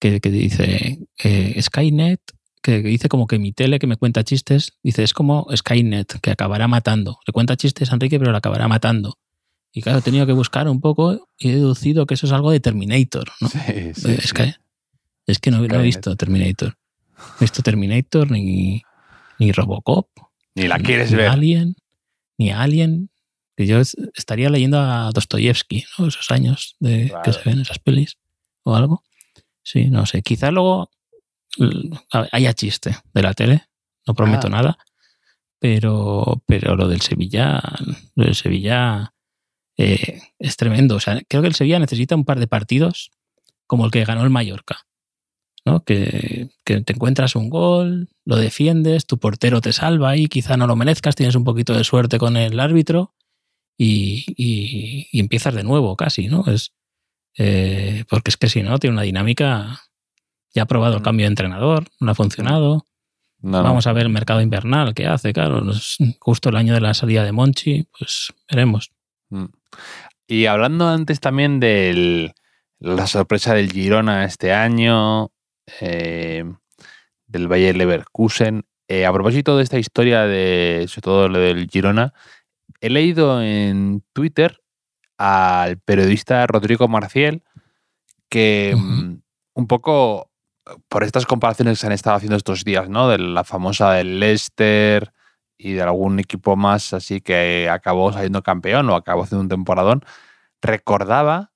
que, que dice eh, Skynet, que, dice como que mi tele que me cuenta chistes, dice es como Skynet, que acabará matando. Le cuenta chistes a Enrique, pero la acabará matando. Y claro, he tenido que buscar un poco y he deducido que eso es algo de Terminator, ¿no? Sí, Eh, sí, sí. Es que no, no he visto Terminator. No he visto Terminator ni, ni Robocop. Ni la quieres ni ver. Alien, ni Alien. Que yo es- estaría leyendo a Dostoyevsky, ¿no? Esos años de que se ven esas pelis o algo. Sí, no sé. Quizá luego haya chiste de la tele. No prometo Ah. nada. Pero, pero lo del Sevilla, lo del Sevilla eh, es tremendo. O sea, creo que el Sevilla necesita un par de partidos como el que ganó el Mallorca. ¿No? Que, que te encuentras un gol, lo defiendes, tu portero te salva y quizá no lo merezcas, tienes un poquito de suerte con el árbitro y, y- y empiezas de nuevo casi, ¿no? Es, eh, porque es que si no, tiene una dinámica. Ya ha probado el Mm. cambio de entrenador, no ha funcionado. No, no. Vamos a ver el mercado invernal, qué hace, claro. justo el año de la salida de Monchi, pues veremos. Mm. Y hablando antes también de la sorpresa del Girona este año, eh, del Bayer Leverkusen, eh, a propósito de esta historia de, sobre todo lo del Girona, he leído en Twitter al periodista Rodrigo Marciel que mm, un poco por estas comparaciones que se han estado haciendo estos días, ¿no? De la famosa del Leicester y de algún equipo más así que acabó saliendo campeón o acabó haciendo un temporadón, recordaba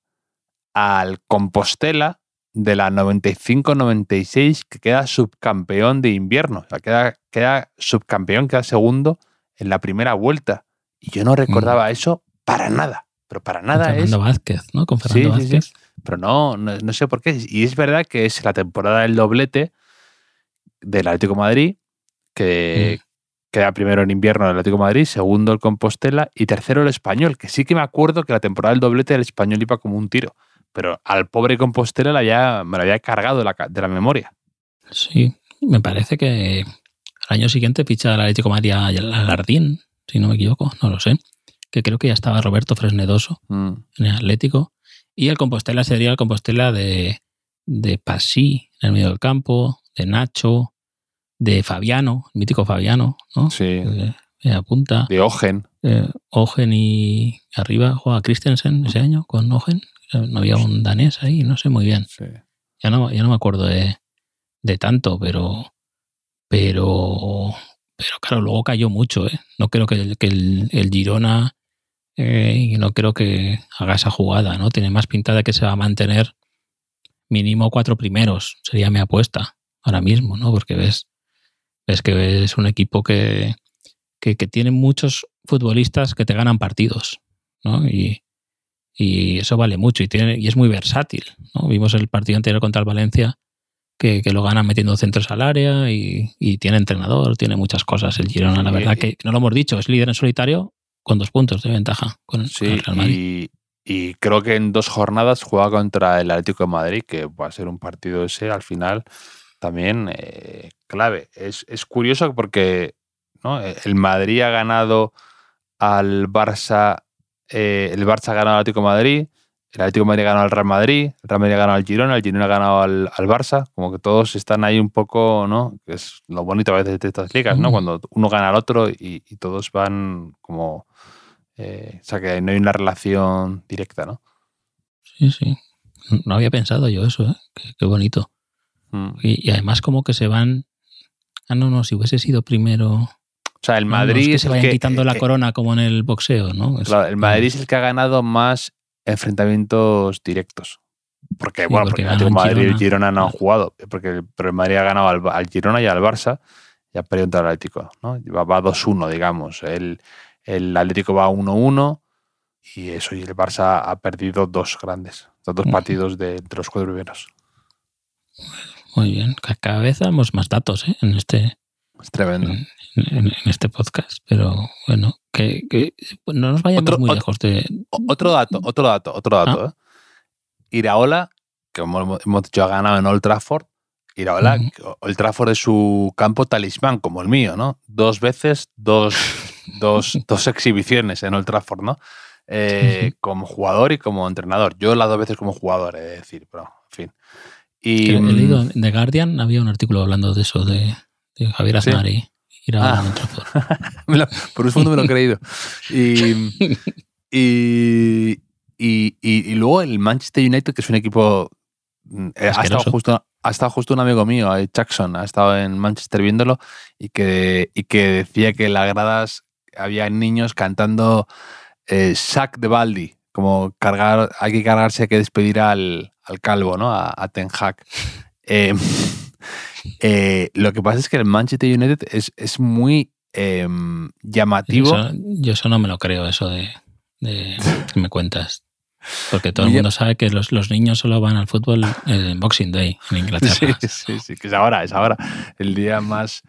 al Compostela de la 95-96 que queda subcampeón de invierno. O sea, queda, queda subcampeón, queda segundo en la primera vuelta. Y yo no recordaba eso para nada. Pero para nada con es Fernando Vázquez, ¿no? Con Fernando Sí, sí, sí. Vázquez. pero no, no, no sé por qué. Y es verdad que es la temporada del doblete del Atlético de Madrid, que queda primero en invierno el Atlético de Madrid, segundo el Compostela y tercero el Español, que sí que me acuerdo que la temporada del doblete del Español iba como un tiro. Pero al pobre Compostela la ya, me lo había cargado de la, de la memoria. Sí, me parece que al año siguiente ficha el Atlético al Alardín, si no me equivoco, no lo sé. Que creo que ya estaba Roberto Fresnedoso Mm. en el Atlético. Y el Compostela sería el Compostela de, de Pasí en el medio del campo, de Nacho, de Fabiano, el mítico Fabiano, ¿no? Sí, Eh, me apunta. de Ogen. Eh, Ogen y arriba juega Christensen ese año con Ogen. Eh, No había un danés ahí, no sé muy bien. Sí. Ya no, ya no me acuerdo de, de tanto, pero. Pero. Pero claro, luego cayó mucho, ¿eh? No creo que el, que el, el Girona. eh, no creo que haga esa jugada, ¿no? Tiene más pinta de que se va a mantener mínimo cuatro primeros. Sería mi apuesta ahora mismo, ¿no? Porque ves, ves que es un equipo que, que, que tiene muchos futbolistas que te ganan partidos, ¿no? Y, y eso vale mucho y, tiene, y es muy versátil. ¿no? Vimos el partido anterior contra el Valencia que, que lo ganan metiendo centros al área y, y tiene entrenador, tiene muchas cosas. El Girona, la verdad que no lo hemos dicho, es líder en solitario con dos puntos de ventaja con, con Sí, el Real Madrid. y, y creo que en dos jornadas juega contra el Atlético de Madrid, que va a ser un partido ese al final también eh, clave. Es, es curioso porque ¿no? el Madrid ha ganado al Barça, eh, el Barça ha ganado al Atlético de Madrid, el Atlético de Madrid ha ganado al Real Madrid, el Real Madrid ha ganado al Girona, el Girona ha ganado al, al Barça, como que todos están ahí un poco, ¿no? Que es lo bonito a veces de estas ligas, ¿no? Mm. Cuando uno gana al otro y, y todos van como eh, o sea, que no hay una relación directa, ¿no? Sí, sí. No había pensado yo eso, ¿eh? Qué, qué bonito. Mm. Y, y además como que se van... Ah, no, no, si hubiese sido primero... O sea, el No, no, Madrid es que es se el que, quitando la eh, corona como en el boxeo, ¿no? Es- claro, el Madrid es el que ha ganado más enfrentamientos directos. Porque, bueno, porque el Madrid y el Girona. Girona no han jugado, porque, pero el Madrid ha ganado al, al Girona y al Barça, ya perdió el Atlético, ¿no? Va, va 2-1, digamos. El, el Atlético va 1-1 y eso, y el Barça ha perdido dos grandes, dos partidos de, de los cuatro primeros. Muy bien, cada vez damos más datos ¿eh? en este es tremendo. En, en, en, este podcast, pero bueno, que, que no nos vayamos Otro- muy otro- lejos de... Otro dato, otro dato, otro dato. ¿eh? Iraola, que como hemos dicho, ha ganado en Old Trafford. Iraola, que Old Trafford es su campo talismán, como el mío, ¿no? Dos veces, dos, [LAUGHS] dos, dos exhibiciones en Old Trafford, ¿no? Eh. Como jugador y como entrenador. Yo las dos veces como jugador, he de decir, pero en fin. Y, he mm, leído en The Guardian, había un artículo hablando de eso, de, de Javier Sí. Aznar y ir a Ah. [LAUGHS] Por un segundo me lo he creído. [LAUGHS] Y, y, y, y- luego el Manchester United, que es un equipo. mm, eh, Ha estado, justo, ha estado justo un amigo mío, eh, Jackson, ha estado en Manchester viéndolo y que, y que decía que en las gradas había niños cantando eh, Sack de Baldi, como cargar, hay que cargarse, hay que despedir al, al calvo, ¿no? A, a Ten Hag. [LAUGHS] Eh, eh, lo que pasa es que el Manchester United es, es muy em, llamativo. Eso- yo eso no me lo creo, eso de, de [LAUGHS] que me cuentas. Porque todo el mundo sabe que los, los niños solo van al fútbol en Boxing Day en Sí, Inglaterra. sí, sí, que es ahora, es ahora. El día más.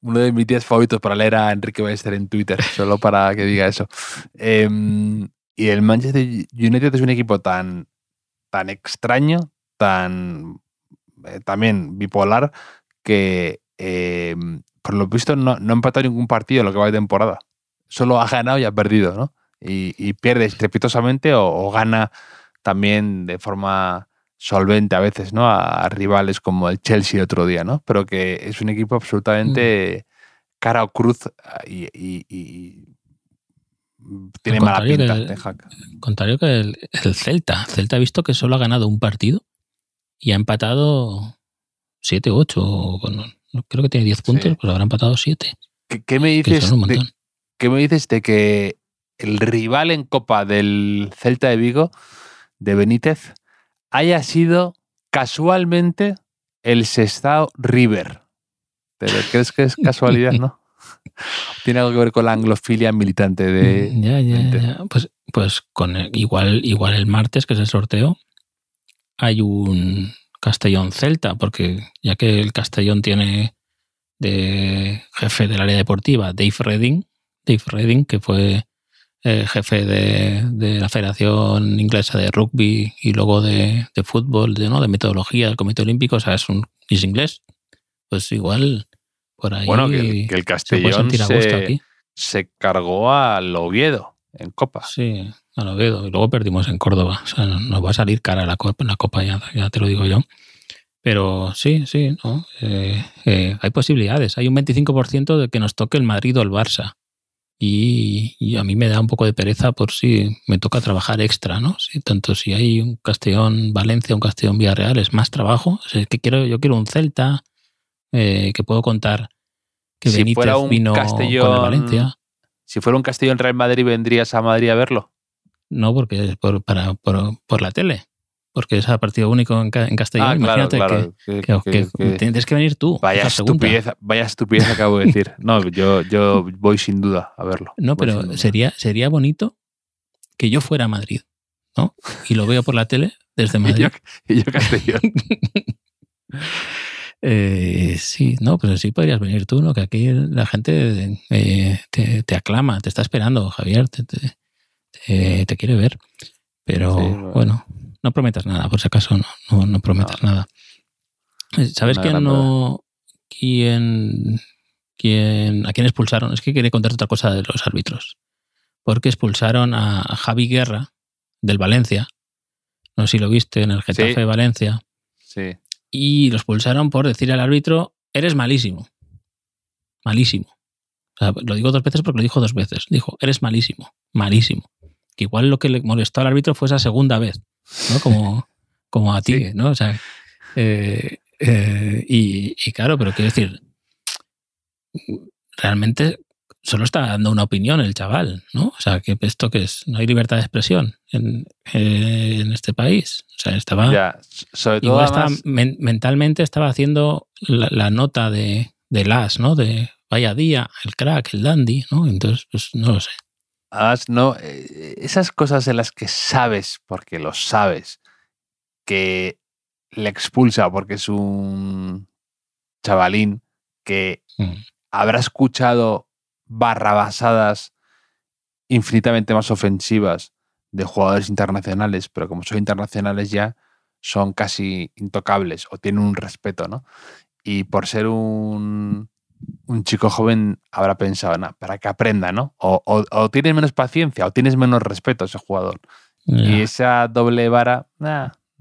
Uno de mis días favoritos para leer a Enrique Ballester en Twitter, solo para que diga eso. Em, y el Manchester United es un equipo tan, tan extraño, tan eh, también bipolar, que em, por lo visto no, no ha empatado ningún partido en lo que va de temporada. Solo ha ganado y ha perdido, ¿no? Y, y pierde estrepitosamente o, o gana también de forma solvente a veces, ¿no? A, a rivales como el Chelsea otro día, ¿no? Pero que es un equipo absolutamente cara o cruz ah, y, y- y- y tiene Al mala pinta. que- Hag. Contrario que el, el Celta. Celta ha visto que solo ha ganado un partido y ha empatado 7 u 8. creo que tiene 10 puntos, Sí. pero habrá empatado 7. ¿Qué, qué me Que dices un de, qué me dices de que el rival en Copa del Celta de Vigo, de Benítez, haya sido casualmente el Sestao River? ¿Pero crees que es [LAUGHS] casualidad, no? [LAUGHS] Tiene algo que ver con la anglofilia militante de... Mm, ya, ya, Benítez. ya. Pues, pues con el- igual, igual el martes, que es el sorteo, hay un Castellón Celta, porque ya que el Castellón tiene de jefe del área deportiva Dave Redding, Dave Redding, que fue eh, jefe de, de la Federación Inglesa de Rugby y luego de, de fútbol, de, ¿no? de metodología del Comité Olímpico, o sea, es, un, es inglés. Pues igual por ahí Bueno, que el, que Castellón se, se cargó al Oviedo en Copa. Sí, a lo veo. Y luego perdimos en Córdoba. O sea, no- nos va a salir cara la copa, la copa ya, ya te lo digo yo. Pero sí, sí, ¿no? Eh, eh, hay posibilidades. Hay un 25% de que nos toque el Madrid o el Barça. Y, y a mí me da un poco de pereza por si me toca trabajar extra, ¿no? Si, tanto si hay un Castellón Valencia, un Castellón Villarreal, es más trabajo. O sea, es que quiero, yo quiero un Celta eh, que puedo contar que Si Benítez fuera un vino con el Castellón- Valencia. Si fuera un Castellón Real Madrid, ¿vendrías a Madrid a verlo? No, porque es por, para, por, por la tele. Porque es a partido único en, ca- en Castellón. ah, Imagínate claro. que, que- que- que- que que- tienes que venir tú. Vaya estupidez, vaya estupidez acabo de decir. No, yo, yo voy sin duda a verlo. No, pero sería, sería bonito que yo fuera a Madrid, ¿no? Y lo veo por la tele desde Y Madrid. yo, y yo Castellón. [LAUGHS] Eh, sí, no, pero sí podrías venir tú, ¿no? Que aquí la gente eh, te, te aclama, te está esperando, Javier, te, te- quiere ver. Pero Sí, bueno. bueno, no prometas nada, por si acaso no, no, no prometas nada. Eh, ¿Sabes quién no. quién, quién. a quién expulsaron? Es que quería contarte otra cosa de los árbitros. Porque expulsaron a Javi Guerra del Valencia. No sé si lo viste en el Getafe Sí. de Valencia Sí. Y lo expulsaron por decir al árbitro, eres malísimo. Malísimo. O sea, lo digo dos veces porque lo dijo dos veces. Dijo, eres malísimo, malísimo. Que igual lo que le molestó al árbitro fue esa segunda vez, ¿no? Como, [LAUGHS] como a ti, Sí. ¿no? O sea, eh, eh, y, y claro, pero quiero decir, realmente solo está dando una opinión el chaval, ¿no? O sea, que esto que es, no hay libertad de expresión en, eh, en este país. O sea, estaba... Ya, sobre todo Igual estaba, además- men- mentalmente estaba haciendo la, la nota de, de las, ¿no? De vaya día, el crack, el dandy, ¿no? Entonces, pues no lo sé. Además, no, eh, esas cosas en las que sabes, porque lo sabes, que le expulsa porque es un chavalín que Mm. habrá escuchado barrabasadas infinitamente más ofensivas de jugadores internacionales, pero como son internacionales ya, son casi intocables o tienen un respeto, ¿no? Y por ser un, un chico joven habrá pensado, "Nah, para que aprenda, ¿no? O, o- o tienes menos paciencia o tienes menos respeto a ese jugador. Y esa doble vara,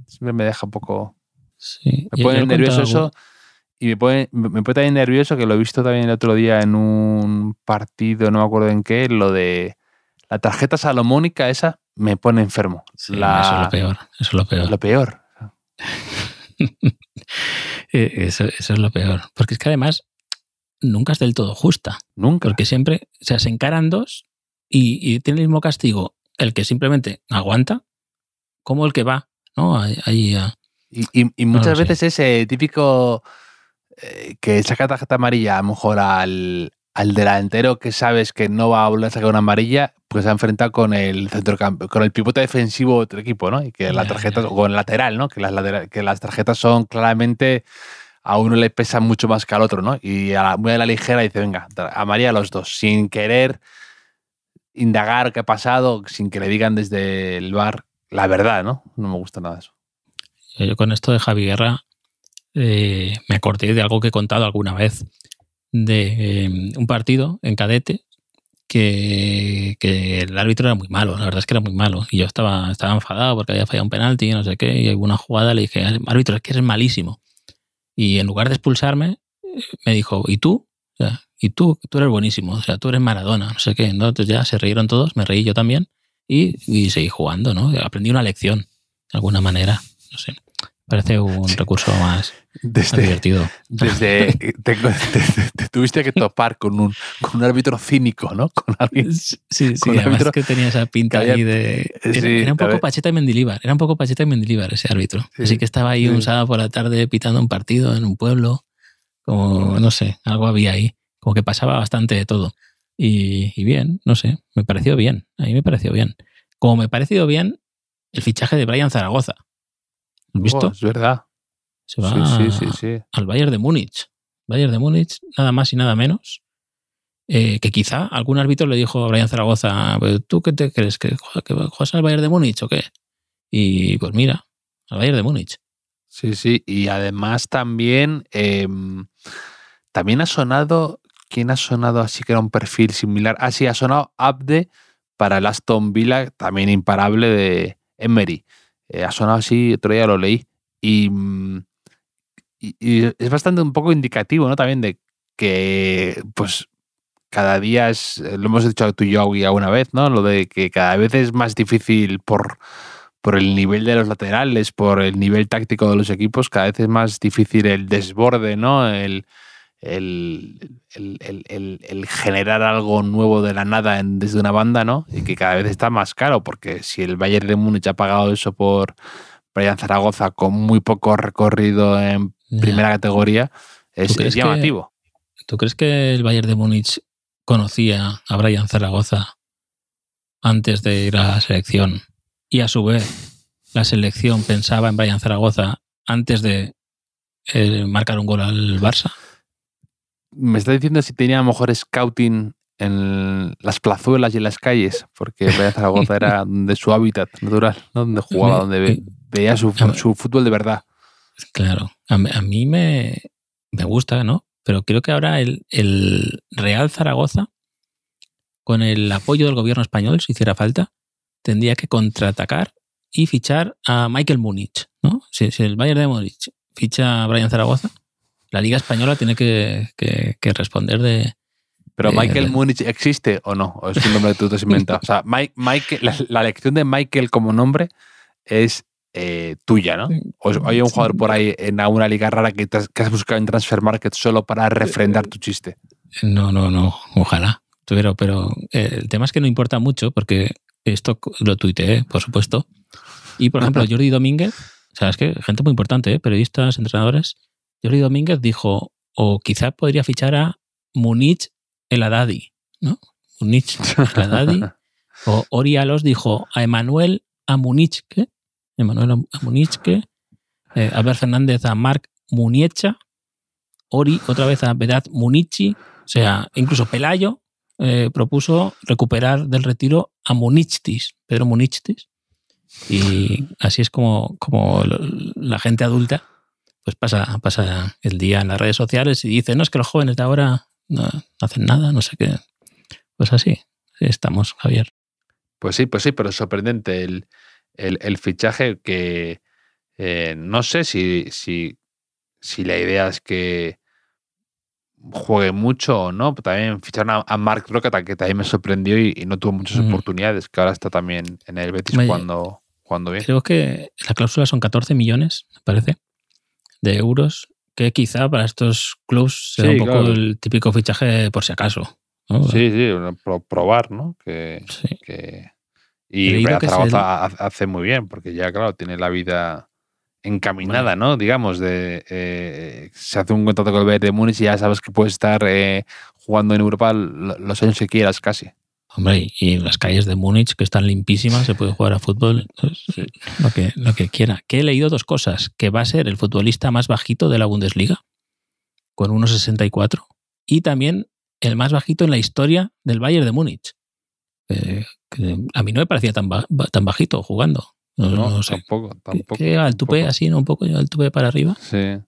siempre me deja un poco... sí. Me pone nervioso eso. Y me pone, me pone también nervioso, que lo he visto también el otro día en un partido, no me acuerdo en qué, lo de la tarjeta salomónica esa me pone enfermo. Sí, La- Eso es lo peor. Eso es lo peor. Lo peor. [LAUGHS] Eh, Eso, eso es lo peor. Porque es que además nunca es del todo justa. Nunca. Porque siempre o sea, se encaran dos y, y tiene el mismo castigo el que simplemente aguanta como el que va, ¿no? Ahí, Y, muchas veces ese típico eh, que saca tarjeta amarilla a lo mejor al, al delantero que sabes que no va a volver a sacar una amarilla, pues se ha enfrentado con el centrocampo, con el pivote defensivo de otro equipo, ¿no? Y que la Ya, tarjeta, ya. o con el lateral, ¿no? Que las, que las tarjetas son claramente a uno le pesan mucho más que al otro, ¿no? Y a la, muy a la ligera dice, venga, amarilla a los dos, sin querer indagar qué ha pasado, sin que le digan desde el bar la verdad, ¿no? No me gusta nada eso. Yo con esto de Javi Guerra eh, me acordé de algo que he contado alguna vez, de eh, un partido en cadete que, el árbitro era muy malo, la verdad es que era muy malo. Y yo estaba, estaba enfadado porque había fallado un penalti, no sé qué, y alguna jugada le dije, árbitro, es que eres malísimo. Y en lugar de expulsarme, me dijo, ¿y tú? Y tú, tú eres buenísimo, o sea, tú eres Maradona, no sé qué. Entonces ya se rieron todos, me reí yo también y, y seguí jugando, ¿no? Aprendí una lección, de alguna manera, no sé. Parece un recurso más, divertido. desde [LAUGHS] te, te- te tuviste que topar con un, con un árbitro cínico, ¿no? Con alguien. Sí, sí, con además que tenía esa pinta había- ahí de... Era, Sí, era un poco. Pacheta y Mendilibar, era un poco Pacheta y Mendilibar ese árbitro. Sí, Así que estaba ahí un sábado por la tarde pitando un partido en un pueblo, como, no sé, algo había ahí, como que pasaba bastante de todo. Y, y bien, no sé, me pareció bien, a mí me pareció bien. Como me ha parecido bien el fichaje de Brian Zaragoza. ¿Has visto? Oh, es verdad. Se va Sí, sí, sí, sí. al Bayern de Múnich. Bayern de Múnich, nada más y nada menos. eh, que quizá algún árbitro le dijo a Brian Zaragoza, "Pero ¿tú qué te crees? ¿Que, que juegas al Bayern de Múnich o qué? Y pues mira, al Bayern de Múnich. Sí, sí. Y además también, em, también ha sonado, ¿quién ha sonado así que era un perfil similar? Ah, sí, ha sonado Abde para el Aston Villa, también imparable de Emery. Eh, ha sonado así, otro día lo leí. Y, mm, y- es bastante un poco indicativo, ¿no? También de que, pues, cada día es, lo hemos dicho tú y yo ya una vez, ¿no? Lo de que cada vez es más difícil por, por el nivel de los laterales, por el nivel táctico de los equipos, cada vez es más difícil el desborde, ¿no? El, el, el- el- el- generar algo nuevo de la nada en- desde una banda, ¿no? Y que cada vez está más caro, porque si el Bayern de Múnich ha pagado eso por Brian Zaragoza con muy poco recorrido en primera categoría, es, que- llamativo. ¿Tú crees que el Bayern de Múnich conocía a Brian Zaragoza antes de ir a la selección? Y a su vez, la selección pensaba en Brian Zaragoza antes de eh, marcar un gol al Barça. Me está diciendo si tenía mejor scouting en las plazuelas y en las calles, porque Brian Zaragoza era [LAUGHS] de su hábitat natural, ¿no? donde jugaba, donde ve- veía su, su fútbol de verdad. Claro, a, mí- a mí me, me gusta, ¿no? Pero creo que ahora el, el Real Zaragoza, con el apoyo del gobierno español, si hiciera falta, tendría que contraatacar y fichar a Michael Múnich, ¿no? Si, si el Bayern de Múnich ficha a Brian Zaragoza, la Liga Española tiene que, que- que responder de... Pero Eh, Michael de- Múnich existe o no, o es un nombre que tú te has [LAUGHS] inventado. O sea, Mike, Michael- la, la elección de Michael como nombre es eh, tuya, ¿no? O hay un jugador por ahí en alguna liga rara que, te has, que has buscado en Transfer Market solo para refrendar tu chiste. No, no, no, ojalá. Pero, pero eh, el tema es que no importa mucho porque esto lo tuiteé, por supuesto. Y, por ejemplo, [LAUGHS] Jordi Domínguez, o sea, es que gente muy importante, ¿eh? periodistas, entrenadores, Jordi Domínguez dijo, o quizá podría fichar a Munich el Haddadi, ¿no? Munich el Haddadi. [LAUGHS] o Ori Alos dijo a Emanuel Amunichke, Emanuel Amunichke, eh, Albert Fernández a Marc Muniecha, Ori otra vez a Vedat Munichi, o sea, incluso Pelayo eh, propuso recuperar del retiro a Munichtis, Pedro Munichtis, y así es como, como la gente adulta pues pasa, pasa el día en las redes sociales y dice, no, es que los jóvenes de ahora no hacen nada, no sé qué. Pues así, estamos, Javier. Pues sí, pues sí, pero es sorprendente el, fichaje que eh, no sé si, si, si, la idea es que juegue mucho o no. También ficharon a, Mark Rocket, que también me sorprendió y, no tuvo muchas oportunidades, que ahora está también en el Betis cuando, cuando bien. Creo que la cláusula son 14 millones, me parece de euros, que quizá para estos clubs sea un poco el típico fichaje por si acaso. Sí, sí, probar, ¿no? Que, y Zaragoza hace muy bien, porque ya, claro, tiene la vida encaminada, ¿no? Digamos, de eh, se hace un contrato con el Bayern de Múnich y ya sabes que puedes estar eh, jugando en Europa los años que quieras casi. Hombre, y en las calles de Múnich, que están limpísimas, se puede jugar a fútbol lo, que, lo que quiera. Que he leído dos cosas, que va a ser el futbolista más bajito de la Bundesliga, con 1,64, y también el más bajito en la historia del Bayern de Múnich. a mí no me parecía tan, tan bajito jugando. No, tampoco, tampoco. Que al tupe así, ¿no? Un poco al tupe para arriba. Sí,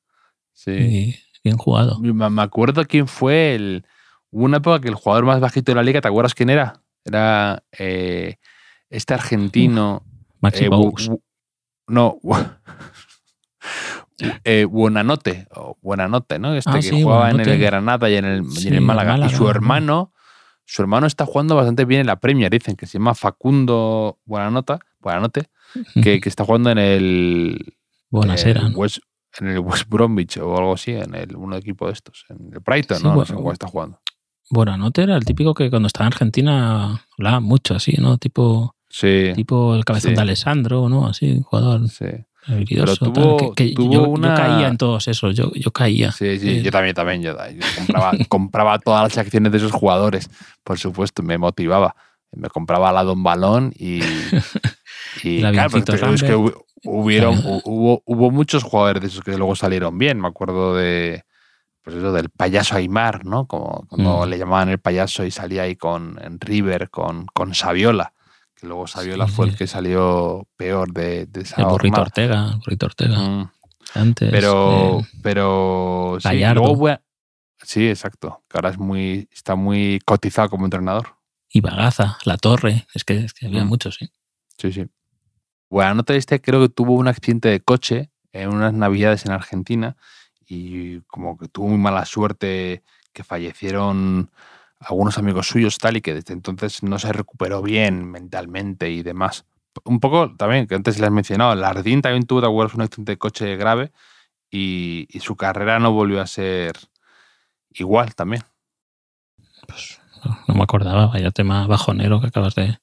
sí. bien jugado. Me acuerdo quién fue el Hubo una época que el jugador más bajito de la liga, ¿te acuerdas quién era? Era eh, este argentino. Maxi eh, No. [LAUGHS] eh, Buenanote, o Buenanote, ¿no? Este ah, que jugaba en el Granada y en el, en el Málaga. Y su hermano, su hermano está jugando bastante bien en la Premier, dicen, que se llama Facundo Buenanota, Buenanote, que, que está jugando en el. Buenasera. West, en el West Bromwich o algo así, en el uno equipo de estos, en el Brighton, ¿no? no sé cuál está jugando. Buenanote era el típico que cuando estaba en Argentina hablaba mucho así, ¿no? Tipo, sí, tipo el cabezón de Alessandro, ¿no? Así, jugador sí. Pero tuvo, tuvo yo, una... yo, caía en todos esos, yo, yo caía. Sí, sí, yo también, también. Yo, compraba, [LAUGHS] compraba todas las acciones de esos jugadores, por supuesto, me motivaba. Me compraba la Don Balón y. [LAUGHS] y claro, pero es que hubieron, hubo, hubo muchos jugadores de esos que luego salieron bien. Me acuerdo de pues eso del payaso Aymar, ¿no? Como cuando mm. le llamaban el payaso y salía ahí con en River, con, con Saviola, que luego Saviola fue el que salió peor de, de esa El burrito Ortega, burrito Ortega. Mm. Antes. Pero, pero sí, sí, exacto. Que ahora es muy, está muy cotizado como entrenador. Y Bagaza, La Torre, es que, es que había mm. muchos, sí. Sí, sí. Bueno, no te diste, creo que tuvo un accidente de coche en unas navidades en Argentina y como que tuvo muy mala suerte que fallecieron algunos amigos suyos tal y que desde entonces no se recuperó bien mentalmente y demás. Un poco también, que antes les has mencionado, Lardín también tuvo un accidente de coche grave y, su carrera no volvió a ser igual también. Pues no, me acordaba, vaya tema bajonero que acabas de...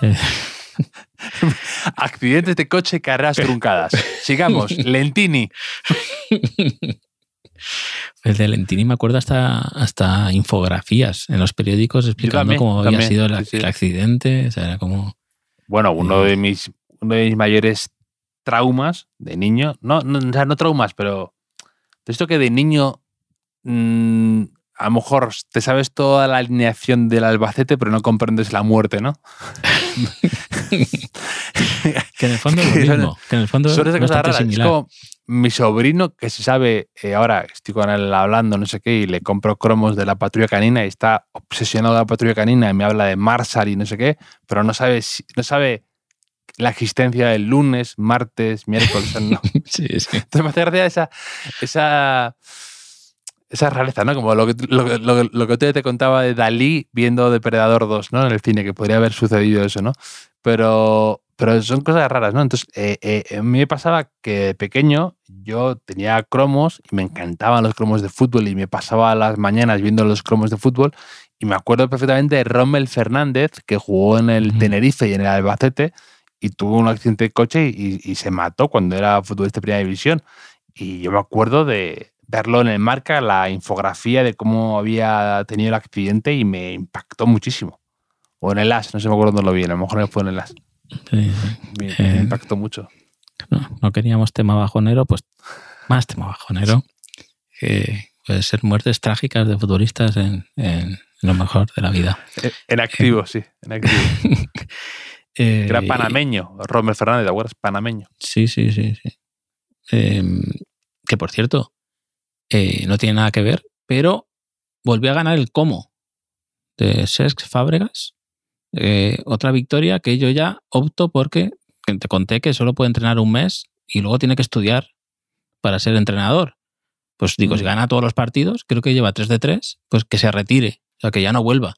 [LAUGHS] [LAUGHS] Accidentes de coche, carreras truncadas. Sigamos, [LAUGHS] Lentini. El de Lentini me acuerdo hasta, hasta infografías en los periódicos explicando cómo había sido el, accidente. era como. Bueno, uno de mis, uno de mis mayores traumas de niño. No, no, o sea, no traumas, pero. Esto que de niño. Mm, a lo mejor te sabes toda la alineación del Albacete, pero no comprendes la muerte, ¿no? [LAUGHS] que en el fondo es lo [LAUGHS] mismo. Que en el fondo es como mi sobrino que se sabe, eh, ahora estoy con él hablando, no sé qué, y le compro cromos de la patrulla canina y está obsesionado de la patrulla canina y me habla de Marsar y no sé qué, pero no sabe, no sabe la existencia del lunes, martes, miércoles. No. [LAUGHS] sí, sí. Entonces me hace gracia esa, esa esa rareza, ¿no? Como lo que, lo, lo, lo que te contaba de Dalí viendo Depredador 2, ¿no? En el cine, que podría haber sucedido eso, ¿no? Pero, pero son cosas raras, ¿no? Entonces, eh, eh, a mí me pasaba que de pequeño yo tenía cromos y me encantaban los cromos de fútbol y me pasaba las mañanas viendo los cromos de fútbol y me acuerdo perfectamente de Rommel Fernández, que jugó en el Tenerife y en el Albacete y tuvo un accidente de coche y, y se mató cuando era futbolista de primera división. Y yo me acuerdo de, verlo en el marca, la infografía de cómo había tenido el accidente y me impactó muchísimo. O en el AS, no sé me acuerdo dónde lo vi, a lo mejor me fue en el AS. Sí, Me, me Eh, impactó mucho. no, no queríamos tema bajonero, pues más tema bajonero. Que puede ser muertes trágicas de futbolistas en, en lo mejor de la vida. En, activo, sí, en activo. [LAUGHS] Eh, Era panameño, Romer Fernández, ¿te acuerdas? Panameño. Sí, sí, sí, sí. Eh, que por cierto, eh, no tiene nada que ver, pero volvió a ganar el Como de Cesc Fábregas. Eh, otra victoria que yo ya opto porque que te conté que solo puede entrenar un mes y luego tiene que estudiar para ser entrenador. Pues digo, Mm. si gana todos los partidos, creo que lleva 3 de 3, pues que se retire, o sea, que ya no vuelva.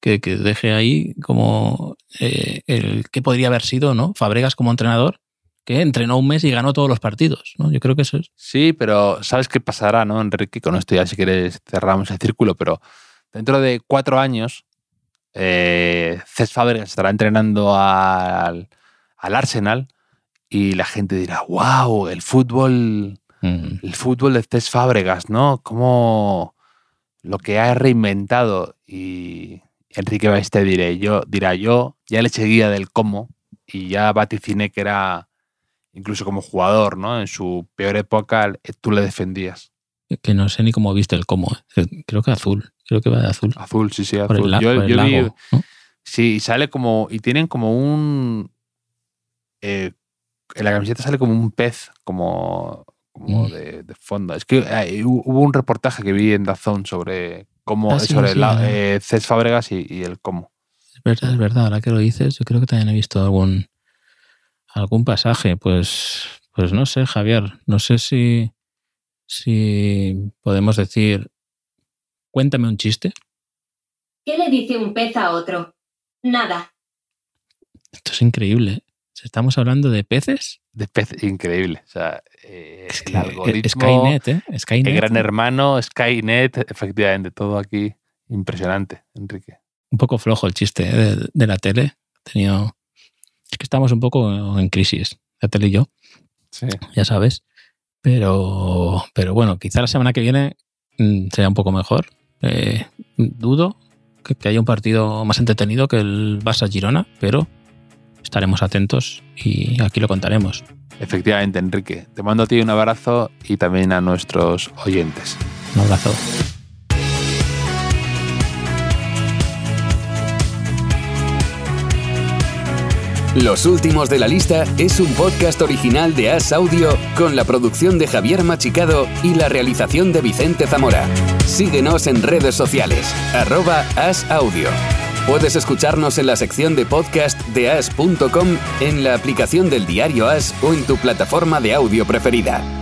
Que, que deje ahí como eh, el que podría haber sido, ¿no? Fabregas como entrenador, que entrenó un mes y ganó todos los partidos, ¿no? Yo creo que eso es. Sí, pero ¿sabes qué pasará, no, Enrique? Con esto ya si quieres cerramos el círculo, pero dentro de cuatro años, eh, Fábregas estará entrenando al, al Arsenal y la gente dirá, wow, el fútbol, Mm, el fútbol de Cesc Fábregas, ¿no? Cómo lo que ha reinventado y Enrique Baiste diré yo, dirá yo, ya le seguía del cómo y ya vaticiné que era incluso como jugador, ¿no? En su peor época eh, tú le defendías. que no sé ni cómo viste el cómo. eh. Creo que azul. Creo que va de azul. Azul, sí, sí, Por azul. el, la- yo por el yo vi- lago, ¿no? sí, y sale como, y tienen como un, eh, en la camiseta sale como un pez, como, como Mm. de, de fondo. Es que eh, hu- hubo un reportaje que vi en Dazón sobre cómo, Ah, sí, sobre sí, la, eh. eh, Cesc Fábregas y, y el cómo. Es verdad, es verdad. Ahora que lo dices, yo creo que también he visto algún, algún pasaje. Pues, pues no sé, Javier. No sé si, si podemos decir, cuéntame un chiste. ¿Qué le dice un pez a otro? Nada. Esto es increíble. Estamos hablando de peces. De pez increíble. O sea, eh, Es el que, algoritmo, Skynet, ¿eh? Skynet. el gran hermano, Skynet, efectivamente, todo aquí impresionante, Enrique. un poco flojo el chiste ¿eh? de, de la tele. He tenido. Es que estamos un poco en crisis, la tele y yo, Sí. ya sabes. Pero, pero bueno, quizá la semana que viene mm, sea un poco mejor. Eh, dudo que, que haya un partido más entretenido que el Barça Girona, pero estaremos atentos y aquí lo contaremos. Efectivamente, Enrique. Te mando a ti un abrazo y también a nuestros oyentes. Un abrazo. Los últimos de la lista es un podcast original de As Audio con la producción de Javier Machicado y la realización de Vicente Zamora. Síguenos en redes sociales, arroba As Audio. Puedes escucharnos en la sección de podcast de as.com, en la aplicación del diario As o en tu plataforma de audio preferida.